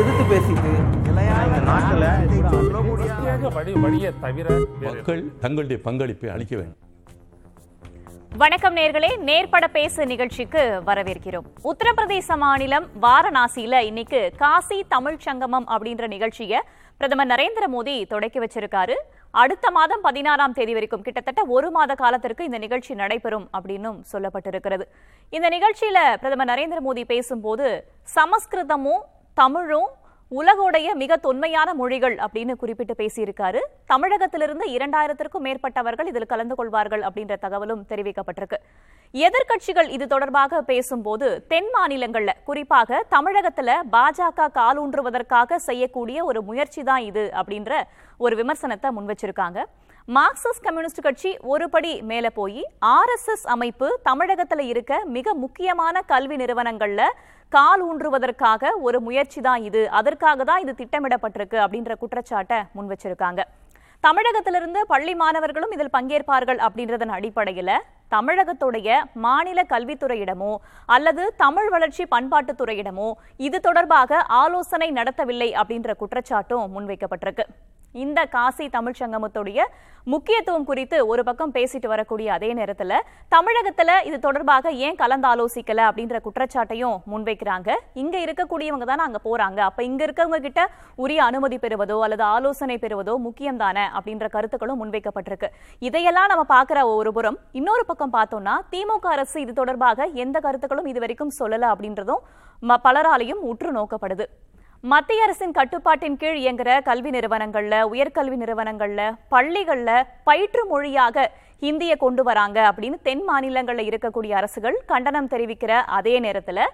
எதிர்த்து பேசிட்டு மக்கள் தங்களுடைய பங்களிப்பை அளிக்க வேண்டும். வணக்கம் நேர்களே நேர்பட பேசு நிகழ்ச்சிக்கு வரவேற்கிறோம். உத்தரப்பிரதேச மாநிலம் வாரணாசியில இன்னைக்கு காசி தமிழ் சங்கமம் அப்படின்ற நிகழ்ச்சியை பிரதமர் நரேந்திர மோடி தொடக்கி வச்சிருக்காரு. அடுத்த மாதம் பதினாறாம் தேதி வரைக்கும் கிட்டத்தட்ட ஒரு மாத காலத்திற்கு இந்த நிகழ்ச்சி நடைபெறும் அப்படின்னும் சொல்லப்பட்டிருக்கிறது. இந்த நிகழ்ச்சியில பிரதமர் நரேந்திர மோடி பேசும்போது சமஸ்கிருதமும் தமிழும் உலகோடைய மிக தொன்மையான மொழிகள் அப்படின்னு குறிப்பிட்டு பேசியிருக்காரு. தமிழகத்திலிருந்து இரண்டாயிரத்திற்கும் மேற்பட்டவர்கள் இதில் கலந்து கொள்வார்கள் அப்படின்ற தகவலும் தெரிவிக்கப்பட்டிருக்கு. எதிர்க்கட்சிகள் இது தொடர்பாக பேசும்போது தென் மாநிலங்கள்ல குறிப்பாக தமிழகத்துல பாஜக காலூன்றுவதற்காக செய்யக்கூடிய ஒரு முயற்சி தான் இது அப்படின்ற ஒரு விமர்சனத்தை முன் வச்சிருக்காங்க மார்க்சிஸ்ட் கம்யூனிஸ்ட் கட்சி ஒருபடி மேல போய் ஆர்எஸ்எஸ் அமைப்பு தமிழகத்துல இருக்க மிக முக்கியமான கல்வி நிறுவனங்கள்ல கால் ஊன்றுவதற்காக ஒரு முயற்சி தான் இது. அதற்காக தான் இது திட்டமிடப்பட்டிருக்கு அப்படின்ற குற்றச்சாட்டை முன் வச்சிருக்காங்க. தமிழகத்திலிருந்து பள்ளி மாணவர்களும் இதில் பங்கேற்பார்கள் அப்படின்றதன் அடிப்படையில தமிழகத்துடைய மாநில கல்வித்துறையிடமோ அல்லது தமிழ் வளர்ச்சி பண்பாட்டுத்துறையிடமோ இது தொடர்பாக ஆலோசனை நடத்தவில்லை அப்படின்ற குற்றச்சாட்டும் முன்வைக்கப்பட்டிருக்கு. இந்த காசி தமிழ் சங்கமத்துடைய முக்கியத்துவம் குறித்து ஒரு பக்கம் பேசிட்டு வரக்கூடிய அதே நேரத்துல தமிழகத்துல இது தொடர்பாக ஏன் கலந்து ஆலோசிக்கல அப்படின்ற குற்றச்சாட்டையும் முன்வைக்கிறாங்க. இங்க இருக்கக்கூடியவங்க தானே அங்க போறாங்க. அப்ப இங்க இருக்கவங்க கிட்ட உரிய அனுமதி பெறுவதோ அல்லது ஆலோசனை பெறுவதோ முக்கியம் தானே அப்படின்ற கருத்துக்களும் முன்வைக்கப்பட்டிருக்கு. இதையெல்லாம் நம்ம பார்க்குற ஒரு புறம் இன்னொரு பக்கம் பார்த்தோம்னா திமுக அரசு இது தொடர்பாக எந்த கருத்துக்களும் இது வரைக்கும் சொல்லல அப்படின்றதும் ம- பலராலையும் உற்று நோக்கப்படுது. மத்திய அரசின் கட்டுப்பாட்டின் கீழ் இயங்குற கல்வி நிறுவனங்கள்ல உயர்கல்வி நிறுவனங்கள்ல பள்ளிகள்ல பயிற்று மொழியாக ஹிந்தியை கொண்டு வராங்க அப்படின்னு தென் மாநிலங்கள்ல இருக்கக்கூடிய அரசுகள் கண்டனம் தெரிவிக்கிற அதே நேரத்துல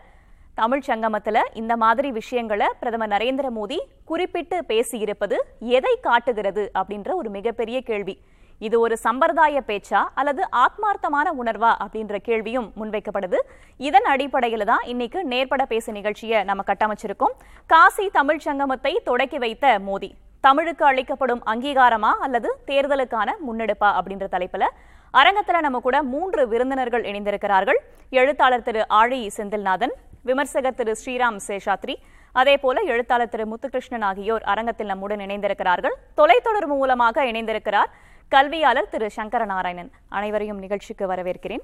தமிழ் சங்கமத்துல இந்த மாதிரி விஷயங்களை பிரதமர் நரேந்திர மோடி குறிப்பிட்டு பேசியிருப்பது எதை காட்டுகிறது அப்படின்ற ஒரு மிகப்பெரிய கேள்வி. இது ஒரு சம்பிரதாய பேச்சா அல்லது ஆத்மார்த்தமான உணர்வா அப்படின்ற கேள்வியும் முன்வைக்கப்படுது. இதன் அடிப்படையில் தான் இன்னைக்கு நேர்பட பேசு நிகழ்ச்சியை நம்ம கட்டமைச்சிருக்கோம். காசி தமிழ் சங்கமத்தை தொடக்கி வைத்த மோடி தமிழுக்கு அளிக்கப்படும் அங்கீகாரமா அல்லது தேர்தலுக்கான முன்னெடுப்பா அப்படின்ற தலைப்புல அரங்கத்துல நம்ம கூட மூன்று விருந்தினர்கள் இணைந்திருக்கிறார்கள். எழுத்தாளர் திரு ஆழி செந்தில்நாதன் விமர்சகர் திரு ஸ்ரீராம் சேஷாத்ரி அதே போல எழுத்தாளர் திரு முத்துகிருஷ்ணன் ஆகியோர் அரங்கத்தில் நம்முடன் இணைந்திருக்கிறார்கள். தொலைத்தொடர்பு மூலமாக இணைந்திருக்கிறார். கல்வியாளர் திரு சங்கர நாராயணன் அனைவரையும் நிகழ்ச்சிக்கு வரவேற்கிறேன்.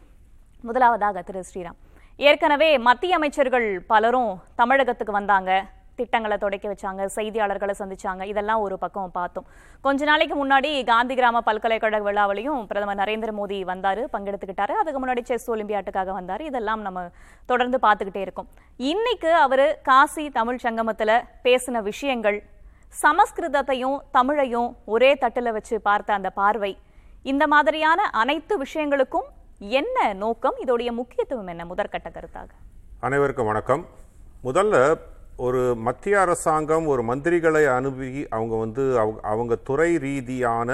முதலாவதாக திரு ஸ்ரீராம். ஏற்கனவே மத்திய அமைச்சர்கள் பலரும் தமிழகத்துக்கு வந்தாங்க. திட்டங்களை தொடக்கி வச்சாங்க செய்தியாளர்களை சந்திச்சாங்க. இதெல்லாம் ஒரு பக்கம் பார்த்தோம். கொஞ்ச நாளைக்கு முன்னாடி காந்தி கிராம பல்கலைக்கழக விழாவிலையும் பிரதமர் நரேந்திர மோடி வந்தார் பங்கெடுத்துக்கிட்டாரு. அதுக்கு முன்னாடி செஸ் ஒலிம்பியாட்டுக்காக வந்தார். இதெல்லாம் நம்ம தொடர்ந்து பார்த்துக்கிட்டே இருக்கோம். இன்னைக்கு அவர் காசி தமிழ் சங்கமத்தில் பேசின விஷயங்கள் சமஸ்கிருதத்தையும் தமிழையும் ஒரே தட்டில் வச்சு பார்த்த அந்த பார்வை இந்த மாதிரியான அனைத்து விஷயங்களுக்கும் என்ன நோக்கம்? இதோடைய முக்கியத்துவம் என்ன? முதற்கட்ட கருத்தாக. அனைவருக்கும் வணக்கம். முதல்ல ஒரு மத்திய அரசாங்கம் ஒரு மந்திரிகளை அனுப்பி அவங்க வந்து அவங்க அவங்க துறை ரீதியான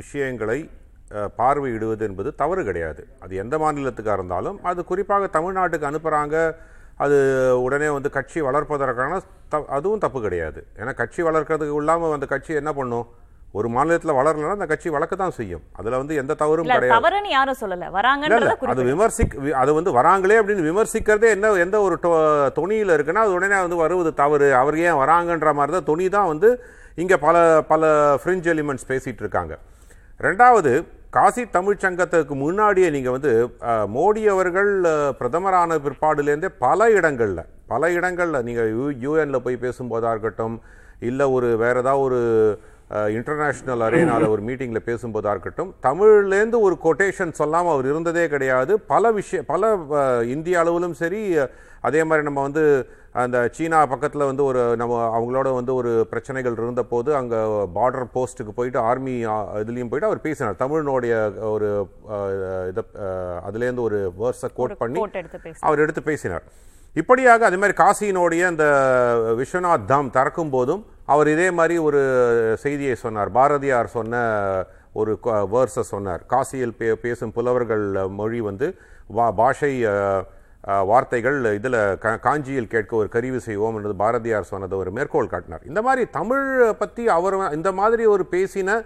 விஷயங்களை பார்வையிடுவது என்பது தவறு கிடையாது. அது எந்த மாநிலத்துக்காக இருந்தாலும் அது குறிப்பாக தமிழ்நாட்டுக்கு அனுப்புகிறாங்க அது உடனே வந்து கட்சி வளர்ப்பதற்கான த அதுவும் தப்பு கிடையாது. ஏன்னா கட்சி வளர்க்கறதுக்கு இல்லாமல் அந்த கட்சி என்ன பண்ணும்? ஒரு மாநிலத்தில் வளரலைன்னா அந்த கட்சி வளர்க்க தான் செய்யும். அதில் வந்து எந்த தவறும் கிடையாது. யாரும் சொல்லல. வராங்கன்றத அது விமர்சிக் அது வந்து வராங்களே அப்படின்னு விமர்சிக்கிறதே என்ன எந்த ஒரு தொனியில இருக்குன்னா அது உடனே வந்து வருவது தவறு. அவர் ஏன் வராங்கன்ற மாதிரி தான் தொனி தான் வந்து இங்க பல பல ஃப்ரிஞ்ச் எலிமெண்ட்ஸ் பேசிட்டு இருக்காங்க. ரெண்டாவது காசி தமிழ்ச் சங்கத்துக்கு முன்னாடியே நீங்கள் வந்து மோடி அவர்கள் பிரதமரான பிற்பாடுலேருந்தே பல இடங்களில் பல இடங்களில் நீங்கள் யூ யூஎனில் போய் பேசும்போதாக இருக்கட்டும் இல்லை ஒரு வேறு ஏதாவது ஒரு இன்டர்நேஷ்னல் அரேனால ஒரு மீட்டிங்கில் பேசும்போதாக இருக்கட்டும் தமிழ்லேருந்து ஒரு கொட்டேஷன் சொல்லாமல் அவர் இருந்ததே கிடையாது. பல விஷயம் பல இந்திய அளவிலும் சரி அதே மாதிரி நம்ம வந்து அந்த சீனா பக்கத்தில் வந்து ஒரு நம்ம அவங்களோட வந்து ஒரு பிரச்சனைகள் இருந்தபோது அங்கே பார்டர் போஸ்ட்டுக்கு போயிட்டு ஆர்மி இதுலேயும் போயிட்டு அவர் பேசினார். தமிழினுடைய ஒரு இதை அதுலேருந்து ஒரு வேர்ஸை கோட் பண்ணி அவர் எடுத்து பேசினார். இப்படியாக அதே மாதிரி காசியினுடைய அந்த விஸ்வநாத் தாம் திறக்கும் போதும் அவர் இதே மாதிரி ஒரு செய்தியை சொன்னார். பாரதியார் சொன்ன ஒரு வேர்ஸை சொன்னார். காசியில் பே பேசும் புலவர்கள் மொழி வந்து வா பாஷை வார்த்தைகள் இதில் காஞ்சியில் கேட்க ஒரு கருவி செய்வோம் என்றது பாரதியார் சொன்னதை ஒரு மேற்கோள் காட்டினார். இந்த மாதிரி தமிழ் பற்றி அவர் இந்த மாதிரி ஒரு பேசின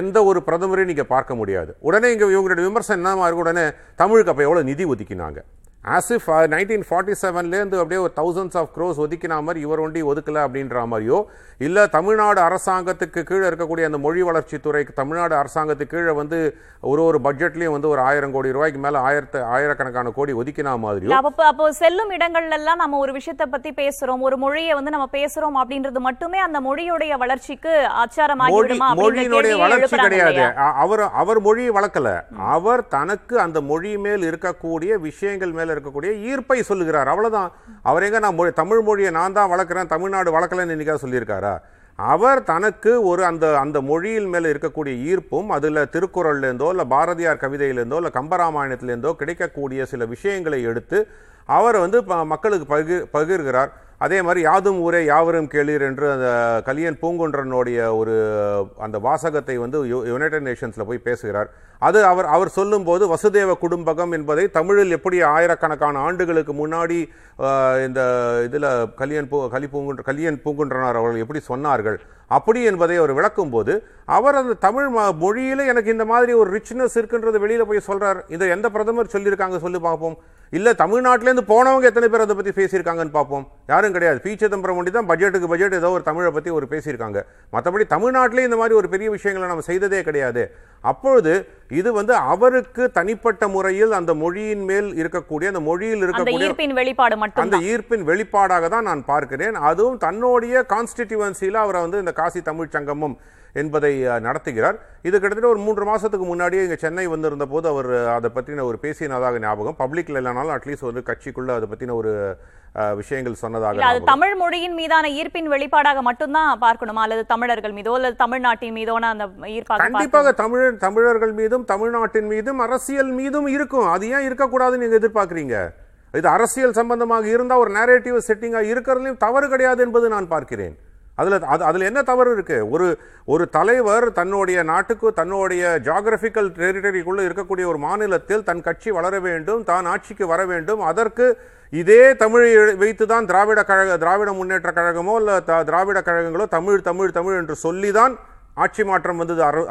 எந்த ஒரு பிரதமரையும் நீங்கள் பார்க்க முடியாது. உடனே இங்கே இவங்களுடைய விமர்சனம் என்னமா இருக்கு உடனே தமிழுக்கு அப்போ எவ்வளோ நிதி ஒதுக்கினாங்க? ஆசிஃப் நைன்டீன் ஃபார்ட்டி செவன்லேருந்து அப்படியே ஒரு தௌசண்ட்ஸ் ஆஃப் க்ரோஸ் ஒதுக்கின மாதிரி இவர் ஒண்டி ஒதுக்கல அப்படின்ற மாதிரியோ இல்லை தமிழ்நாடு அரசாங்கத்துக்கு கீழே இருக்கக்கூடிய அந்த மொழி வளர்ச்சித்துறைக்கு தமிழ்நாடு அரசாங்கத்துக்கு கீழே வந்து ஒரு ஒரு பட்ஜெட்லேயும் வந்து ஒரு ஆயிரம் கோடி ரூபாய்க்கு மேலே ஆயிரத்து ஆயிரக்கணக்கான கோடி ஒதுக்கினா மாதிரியோ இல்ல, அப்ப அப்போ செல்லும் இடங்கள்ல எல்லாம் நம்ம ஒரு விஷயத்தை பத்தி பேசுறோம் ஒரு மொழியை வந்து நம்ம பேசுறோம் அப்படின்றது மட்டுமே அந்த மொழியுடைய வளர்ச்சிக்கு அப்படின்ற மொழியினுடைய வளர்ச்சி கிடையாது. அவர் அவர் மொழியை வளர்க்கல. அவர் தனக்கு அந்த மொழி மேல் இருக்கக்கூடிய விஷயங்கள் மேல இருக்கக்கூடிய ஈர்ப்பை சொல்லுகிறார். அவ்வளவுதான். அவர் எங்கே நான் மொழி- தமிழ் மொழியை நான் தான் வளர்க்குறேன் தமிழ்நாடு வளர்க்கலன்னு இன்னைக்கா சொல்லியிருக்காரா? அவர் தனக்கு ஒரு அந்த அந்த மொழியில் மேலே இருக்கக்கூடிய ஈர்ப்பும் அதில் திருக்குறள்லேருந்தோ இல்லை பாரதியார் கவிதையிலேருந்தோ இல்லை கம்பராமாயணத்துலேருந்தோ கிடைக்கக்கூடிய சில விஷயங்களை எடுத்து அவர் வந்து ப- மக்களுக்கு பகிர் பகிர்கிறார். அதே மாதிரி யாதும் ஊரே யாவரும் கேளீர் என்று அந்த கலியன் பூங்குன்றனுடைய ஒரு அந்த வாசகத்தை வந்து யு- யுனைடெட் நேஷன்ஸில் போய் பேசுகிறார். அது அவர் அவர் சொல்லும்போது வசுதேவ குடும்பகம் என்பதை தமிழில் எப்படி ஆயிரக்கணக்கான ஆண்டுகளுக்கு முன்னாடி இந்த இதில் கலியன் பூ கலி பூங்குன்ற கலியன் பூங்குன்றனார் அவர்கள் எப்படி சொன்னார்கள் அப்படி என்பதை அவர் விளக்கும்போது அவர் அந்த தமிழ் ம- மொழியில் எனக்கு இந்த மாதிரி ஒரு ரிச்னஸ் இருக்குன்றது வெளியில் போய் சொல்கிறார் இதை எந்த பிரதமர் சொல்லியிருக்காங்க சொல்லி பார்ப்போம். இல்லை தமிழ்நாட்டிலேருந்து போனவங்க எத்தனை பேர் அதை பற்றி பேசியிருக்காங்கன்னு பார்ப்போம். யாரும் கிடையாது. பி. சிதம்பரம் ஒண்டி தான் பட்ஜெட்டுக்கு பட்ஜெட் ஏதோ ஒரு தமிழை பற்றி ஒரு பேசியிருக்காங்க. மற்றபடி தமிழ்நாட்டிலே இந்த மாதிரி ஒரு பெரிய விஷயங்களை நம்ம செய்ததே கிடையாது. அப்பொழுது இது வந்து அவருக்கு தனிப்பட்ட முறையில் அந்த மொழியின் மேல் இருக்கக்கூடிய அந்த மொழியில் அந்த இருக்கக்கூடிய ஈர்ப்பின் வெளிப்பாடு அந்த மட்டும் ஈர்ப்பின் வெளிப்பாடாக தான் நான் பார்க்கிறேன். அதுவும் தன்னுடைய கான்ஸ்டிடியூவன்சியில் அவரை வந்து இந்த காசி தமிழ் சங்கமம் என்பதை நடத்துகிறார். இது கிட்டத்தட்ட ஒரு மூன்று மாசத்துக்கு முன்னாடியே இங்க சென்னை வந்திருந்த போது அவர் அதை பற்றின ஒரு பேசினதாக ஞாபகம். பப்ளிக்ல இல்லைனாலும் அட்லீஸ்ட் ஒரு கட்சிக்குள்ள அதை பற்றின ஒரு விஷயங்கள் சொன்னதாக அது. தமிழ் மொழியின் மீதான ஈர்ப்பின் வெளிப்பாடாக மட்டும்தான் பார்க்கணுமா? அல்லது தமிழர்கள் மீதோ அல்லது தமிழ்நாட்டின் மீதோன அந்த ஈர்ப்பாக கண்டிப்பாக தமிழ் தமிழர்கள் மீதும் தமிழ்நாட்டின் மீதும் அரசியல் மீதும் இருக்கும். அது ஏன் இருக்கக்கூடாதுன்னு நீங்க எதிர்பார்க்குறீங்க? இது அரசியல் சம்பந்தமாக இருந்தால் ஒரு நேரேட்டிவ் செட்டிங்காக இருக்கிறதுலையும் தவறு கிடையாது என்பது நான் பார்க்கிறேன். அதில் அது அதில் என்ன தவறு இருக்கு? ஒரு ஒரு தலைவர் தன்னுடைய நாட்டுக்கு தன்னுடைய ஜாகிரபிக்கல் டெரிட்டரிக்குள்ளே இருக்கக்கூடிய ஒரு மாநிலத்தில் தன் கட்சி வளர வேண்டும் தான் ஆட்சிக்கு வர வேண்டும். அதற்கு இதே தமிழை வைத்து தான் திராவிட கழக திராவிட முன்னேற்ற கழகமோ இல்லை திராவிட கழகங்களோ தமிழ் தமிழ் தமிழ் என்று சொல்லி தான் ஆட்சி மாற்றம் வந்தது அறு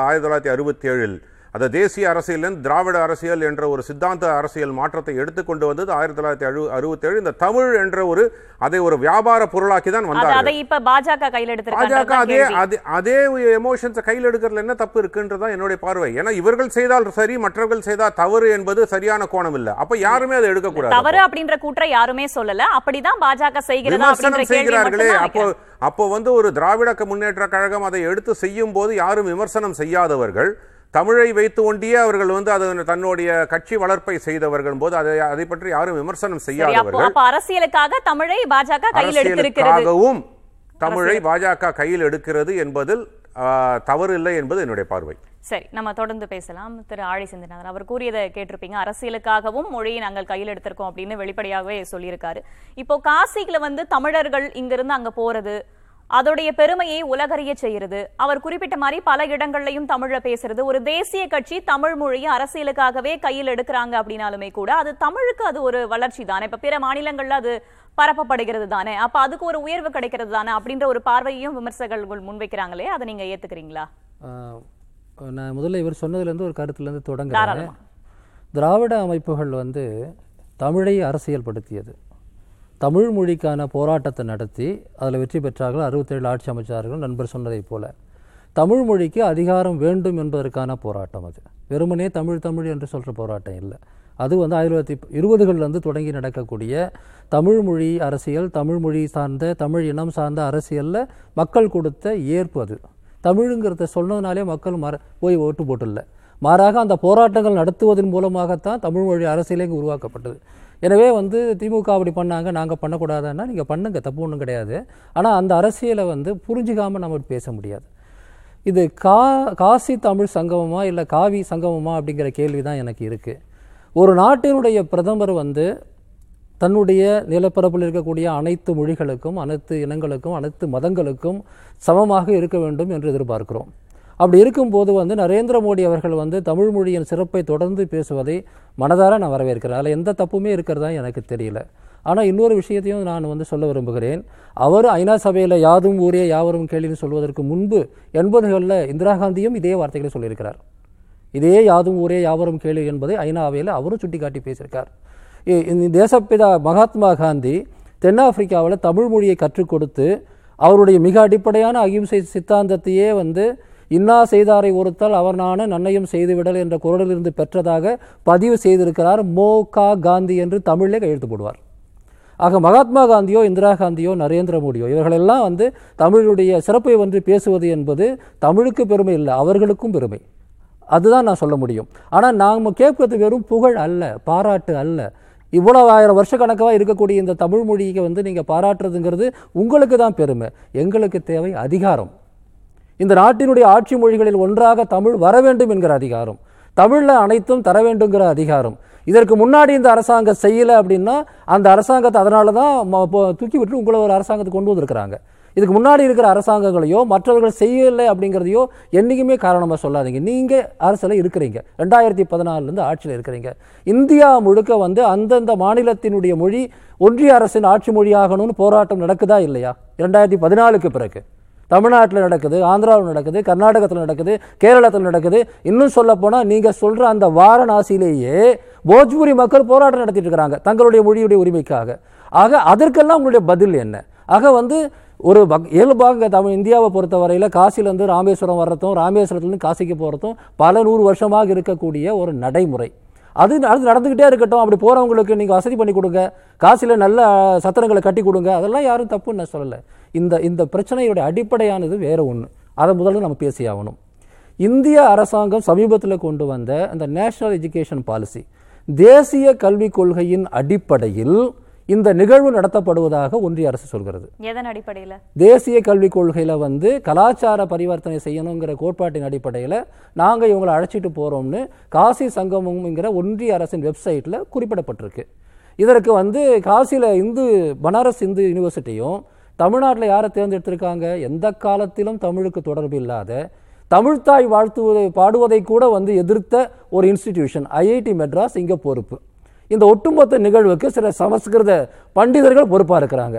ஆயிரத்தி தொள்ளாயிரத்தி அறுபத்தி ஏழில் அந்த தேசிய அரசியலிருந்து திராவிட அரசியல் என்ற ஒரு சித்தாந்த அரசியல் மாற்றத்தை எடுத்துக்கொண்டு வந்தது ஆயிரத்தி தொள்ளாயிரத்தி அறு அறுபத்தி ஏழு இந்த தமிழ் என்ற ஒரு அதை ஒரு வியாபார பொருளாக்கி தான் அது அதை இப்ப பாஜக கையில் பாஜக அதே அதே அதே எமோஷன்ஸை கையில் எடுக்கிறதுல என்ன தப்பு இருக்குன்றதான் என்னுடைய பார்வை. ஏன்னா இவர்கள் செய்தால் சரி மற்றவர்கள் செய்தால் தவறு என்பது சரியான கோணம் இல்லை. அப்ப யாருமே அதை எடுக்கக்கூடாது தவறு அப்படின்ற கூற்றை யாருமே சொல்லல. அப்படிதான் பாஜக செய்கிறார்களே. அப்போ. அப்போ வந்து ஒரு திராவிட முன்னேற்ற கழகம் அதை எடுத்து செய்யும் போது யாரும் விமர்சனம் செய்யாதவர்கள் தமிழை வைத்து ஒண்டியே அவர்கள் வந்து அது தன்னுடைய கட்சி வளர்ப்பை செய்தவர்கள் போது அதை அதை பற்றி யாரும் விமர்சனம் செய்யாதவர்கள். அப்ப அரசியலுக்காக தமிழை பாஜக கையில் எடுத்திருக்கிறது. அரசியலுக்காகவும் தமிழை பாஜக கையில் எடுக்கிறது என்பதில் தவறு இல்லை என்பது என்னுடைய பார்வை. சரி நம்ம தொடர்ந்து பேசலாம். திரு ஆழி சிந்தனாதன் அவர் கூறியதை கேட்டிருப்பீங்க. அரசியலுக்காகவும் மொழியை நாங்கள் கையில் எடுத்திருக்கோம் அப்படின்னு வெளிப்படையாகவே சொல்லியிருக்காரு. இப்போ காசிக்குல வந்து தமிழர்கள் இங்கிருந்து அங்க போறது அதோடைய பெருமையை உலகறிய செய்யறது அவர் குறிப்பிட்ட மாதிரி பல இடங்கள்லயும் தமிழ்ல பேசுறது. ஒரு தேசிய கட்சி தமிழ் மொழியை அரசியலுக்காகவே கையில் எடுக்கிறாங்க அப்படின்னாலுமே கூட அது தமிழுக்கு அது ஒரு வளர்ச்சி தானே. இப்ப பிற மாநிலங்கள்ல அது பரப்பப்படுகிறது தானே. அப்ப அதுக்கு ஒரு உயர்வு கிடைக்கிறது தானே அப்படின்ற ஒரு பார்வையும் விமர்சகர்கள் முன்வைக்கிறாங்களே அதை நீங்க ஏத்துக்கிறீங்களா? நான் முதல்ல இவர் சொன்னதுலேருந்து ஒரு கருத்துலேருந்து தொடங்குறேன். திராவிட அமைப்புகள் வந்து தமிழை அரசியல்படுத்தியது. தமிழ் மொழிக்கான போராட்டத்தை நடத்தி அதில் வெற்றி பெற்றார்கள் அறுபத்தேழு ஆட்சி அமைச்சார்கள் நண்பர் சொன்னதைப் போல. தமிழ் மொழிக்கு அதிகாரம் வேண்டும் என்பதற்கான போராட்டம் அது. வெறுமனே தமிழ் தமிழ் என்று சொல்கிற போராட்டம் இல்லை. அது வந்து ஆயிரத்தி தொள்ளாயிரத்தி இருபதுகள்லேருந்து தொடங்கி நடக்கக்கூடிய தமிழ் மொழி அரசியல் தமிழ் மொழி சார்ந்த தமிழ் இனம் சார்ந்த அரசியலில் மக்கள் கொடுத்த ஏற்பு அது. தமிழுங்கிறத சொன்னதுனாலே மக்கள் மற போய் ஓட்டு போட்டுல்ல. மாறாக அந்த போராட்டங்கள் நடத்துவதன் மூலமாகத்தான் தமிழ் மொழி அரசியலே உருவாக்கப்பட்டது. எனவே வந்து திமுக அப்படி பண்ணாங்க நாங்கள் பண்ணக்கூடாதுன்னா நீங்கள் பண்ணுங்க தப்பு ஒன்றும் கிடையாது. ஆனால் அந்த அரசியலை வந்து புரிஞ்சுக்காமல் நம்ம பேச முடியாது. இது கா காசி தமிழ் சங்கமமா இல்லை காவி சங்கமமா அப்படிங்கிற கேள்வி தான் எனக்கு இருக்குது ஒரு நாட்டினுடைய பிரதமர் வந்து தன்னுடைய நிலப்பரப்பில் இருக்கக்கூடிய அனைத்து மொழிகளுக்கும் அனைத்து இனங்களுக்கும் அனைத்து மதங்களுக்கும் சமமாக இருக்க வேண்டும் என்று எதிர்பார்க்கிறோம். அப்படி இருக்கும்போது வந்து நரேந்திர மோடி அவர்கள் வந்து தமிழ் மொழியின் சிறப்பை தொடர்ந்து பேசுவதை மனதார நான் வரவேற்கிறேன். அதில் எந்த தப்புமே இருக்கிறதா எனக்கு தெரியல. ஆனால் இன்னொரு விஷயத்தையும் நான் வந்து சொல்ல விரும்புகிறேன். அவர் ஐநா சபையில் யாதும் ஊரே யாவரும் கேள்வின்னு சொல்வதற்கு முன்பு எண்பதுகளில் இந்திரா காந்தியும் இதே வார்த்தைகளை சொல்லியிருக்கிறார். இதே யாதும் ஊரே யாவரும் கேள்வி என்பதை ஐநா அவையில் அவரும் சுட்டிக்காட்டி பேசியிருக்கார். தேசப்பிதா மகாத்மா காந்தி தென்னாப்பிரிக்காவில் தமிழ் மொழியை கற்றுக் கொடுத்து அவருடைய மிக அடிப்படையான அகிம்சை சித்தாந்தத்தையே வந்து இன்னா செய்தாரை ஒருத்தல் அவர் நான நன்னையும் செய்துவிடல் என்ற குரலிலிருந்து பெற்றதாக பதிவு செய்திருக்கிறார் மோ கா காந்தி என்று தமிழிலே கையெழுத்து போடுவார். ஆக மகாத்மா காந்தியோ இந்திரா காந்தியோ நரேந்திர மோடியோ இவர்களெல்லாம் வந்து தமிழுடைய சிறப்பை வந்து பேசுவது என்பது தமிழுக்கு பெருமை இல்லை அவர்களுக்கும் பெருமை. அதுதான் நான் சொல்ல முடியும். ஆனால் நாம் கேட்பது வெறும் புகழ் அல்ல பாராட்டு அல்ல. இவ்வளவு ஆயிரம் வருஷக்கணக்காக இருக்கக்கூடிய இந்த தமிழ் மொழியை வந்து நீங்கள் பாராட்டுறதுங்கிறது உங்களுக்கு தான் பெருமை. எங்களுக்கு தேவை அதிகாரம். இந்த நாட்டினுடைய ஆட்சி மொழிகளில் ஒன்றாக தமிழ் வர வேண்டும் என்கிற அதிகாரம். தமிழில் அனைத்தும் தர வேண்டுங்கிற அதிகாரம். இதற்கு முன்னாடி இந்த அரசாங்கம் செய்யலை அப்படின்னா அந்த அரசாங்கத்தை அதனால தான் இப்போ தூக்கி விட்டு உங்களை ஒரு அரசாங்கத்தை கொண்டு வந்திருக்கிறாங்க. இதுக்கு முன்னாடி இருக்கிற அரசாங்கங்களையோ மற்றவர்கள் செய்யலை அப்படிங்கிறதையோ என்றைக்குமே காரணமாக சொல்லாதீங்க. நீங்கள் அரசில் இருக்கிறீங்க. ரெண்டாயிரத்தி பதினாலுலேருந்து ஆட்சியில் இருக்கிறீங்க. இந்தியா முழுக்க வந்து அந்தந்த மாநிலத்தினுடைய மொழி ஒன்றிய அரசின் ஆட்சி மொழியாகணும்னு போராட்டம் நடக்குதா இல்லையா? ரெண்டாயிரத்தி பதினாலுக்கு பிறகு. தமிழ்நாட்டில் நடக்குது ஆந்திராவில் நடக்குது கர்நாடகத்தில் நடக்குது கேரளத்தில் நடக்குது. இன்னும் சொல்ல போனால் நீங்கள் சொல்கிற அந்த வாரணாசியிலேயே போஜ்பூரி மக்கள் போராட்டம் நடத்திட்டு இருக்கிறாங்க தங்களுடைய மொழியுடைய உரிமைக்காக. ஆக அதற்கெல்லாம் உங்களுடைய பதில் என்ன? ஆக வந்து ஒரு இயல்பாக தமிழ் இந்தியாவை பொறுத்தவரையில் காசிலேருந்து ராமேஸ்வரம் வர்றதும் ராமேஸ்வரத்துலேருந்து காசிக்கு போகிறதும் பல நூறு வருஷமாக இருக்கக்கூடிய ஒரு நடைமுறை. அது அது நடந்துக்கிட்டே இருக்கட்டும். அப்படி போகிறவங்களுக்கு நீங்கள் வசதி பண்ணி கொடுங்க. காசில் நல்ல சத்திரங்களை கட்டி கொடுங்க. அதெல்லாம் யாரும் தப்புன்னு நான் சொல்லலை. இந்த இந்த பிரச்சனையோட அடிப்படையானது வேறு ஒன்று அதை முதல்ல நம்ம பேசி ஆகணும். இந்திய அரசாங்கம் சமீபத்தில் கொண்டு வந்த அந்த நேஷனல் எஜுகேஷன் பாலிசி தேசிய கல்விக் கொள்கையின் அடிப்படையில் இந்த நிகழ்வு நடத்தப்படுவதாக ஒன்றிய அரசு சொல்கிறது. எதன் அடிப்படையில? தேசிய கல்விக் கொள்கையில் வந்து கலாச்சார பரிவர்த்தனை செய்யணுங்கிற கோட்பாட்டின் அடிப்படையில் நாங்கள் இவங்களை அழைச்சிட்டு போகிறோம்னு காசி சங்கமம்ங்கிற ஒன்றிய அரசின் வெப்சைட்டில் குறிப்பிடப்பட்டிருக்கு. இதற்கு வந்து காசியில் இந்து பனாரஸ் இந்து யூனிவர்சிட்டியும் தமிழ்நாட்டில் யாரை தேர்ந்தெடுத்திருக்காங்க? எந்த காலத்திலும் தமிழுக்கு தொடர்பு இல்லாத தமிழ்த்தாய் வாழ்த்துவதை பாடுவதை கூட வந்து எதிர்த்த ஒரு இன்ஸ்டிடியூஷன் ஐஐடி மெட்ராஸ் இங்கே பொறுப்பு. இந்த ஒட்டுமொத்த நிகழ்வுக்கு சில சமஸ்கிருத பண்டிதர்கள் பொறுப்பாக இருக்கிறாங்க.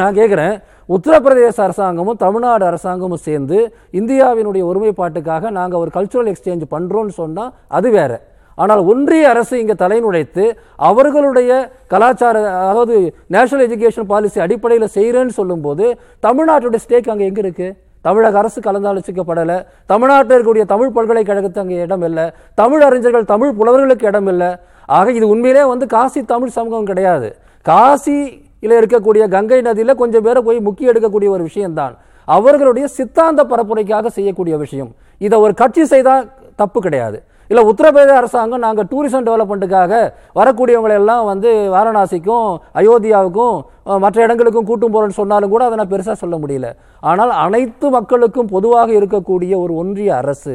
நான் கேட்குறேன் உத்தரப்பிரதேச அரசாங்கமும் தமிழ்நாடு அரசாங்கமும் சேர்ந்து இந்தியாவினுடைய ஒருமைப்பாட்டுக்காக நாங்கள் ஒரு கல்ச்சுரல் எக்ஸ்சேஞ்ச் பண்ணுறோன்னு சொன்னால் அது வேற. ஆனால் ஒன்றிய அரசு இங்கே தலைநுழைத்து அவர்களுடைய கலாச்சார அதாவது நேஷனல் எஜுகேஷன் பாலிசி அடிப்படையில் செய்கிறேன்னு சொல்லும்போது தமிழ்நாட்டுடைய ஸ்டேக் அங்கே எங்கே இருக்குது தமிழக அரசு கலந்தாலோசிக்கப்படலை. தமிழ்நாட்டில் இருக்கக்கூடிய தமிழ் பல்கலைக்கழகத்துக்கு அங்கே இடம் இல்லை. தமிழ் அறிஞர்கள் தமிழ் புலவர்களுக்கு இடம் இல்லை. ஆக இது உண்மையிலே வந்து காசி தமிழ் சமூகம் கிடையாது. காசியில் இருக்கக்கூடிய கங்கை நதியில் கொஞ்சம் பேரை போய் முக்கிய எடுக்கக்கூடிய ஒரு விஷயம்தான். அவர்களுடைய சித்தாந்த பரப்புரைக்காக செய்யக்கூடிய விஷயம். இதை ஒரு கட்சி செய்தால் தப்பு கிடையாது. இல்லை உத்தரப்பிரதேச அரசாங்கம் நாங்கள் டூரிசம் டெவலப்மெண்ட்டுக்காக வரக்கூடியவங்களை எல்லாம் வந்து வாரணாசிக்கும் அயோத்தியாவுக்கும் மற்ற இடங்களுக்கும் கூட்டும் போகிறோன்னு சொன்னாலும் கூட அதை நான் பெருசாக சொல்ல முடியல. ஆனால் அனைத்து மக்களுக்கும் பொதுவாக இருக்கக்கூடிய ஒரு ஒன்றிய அரசு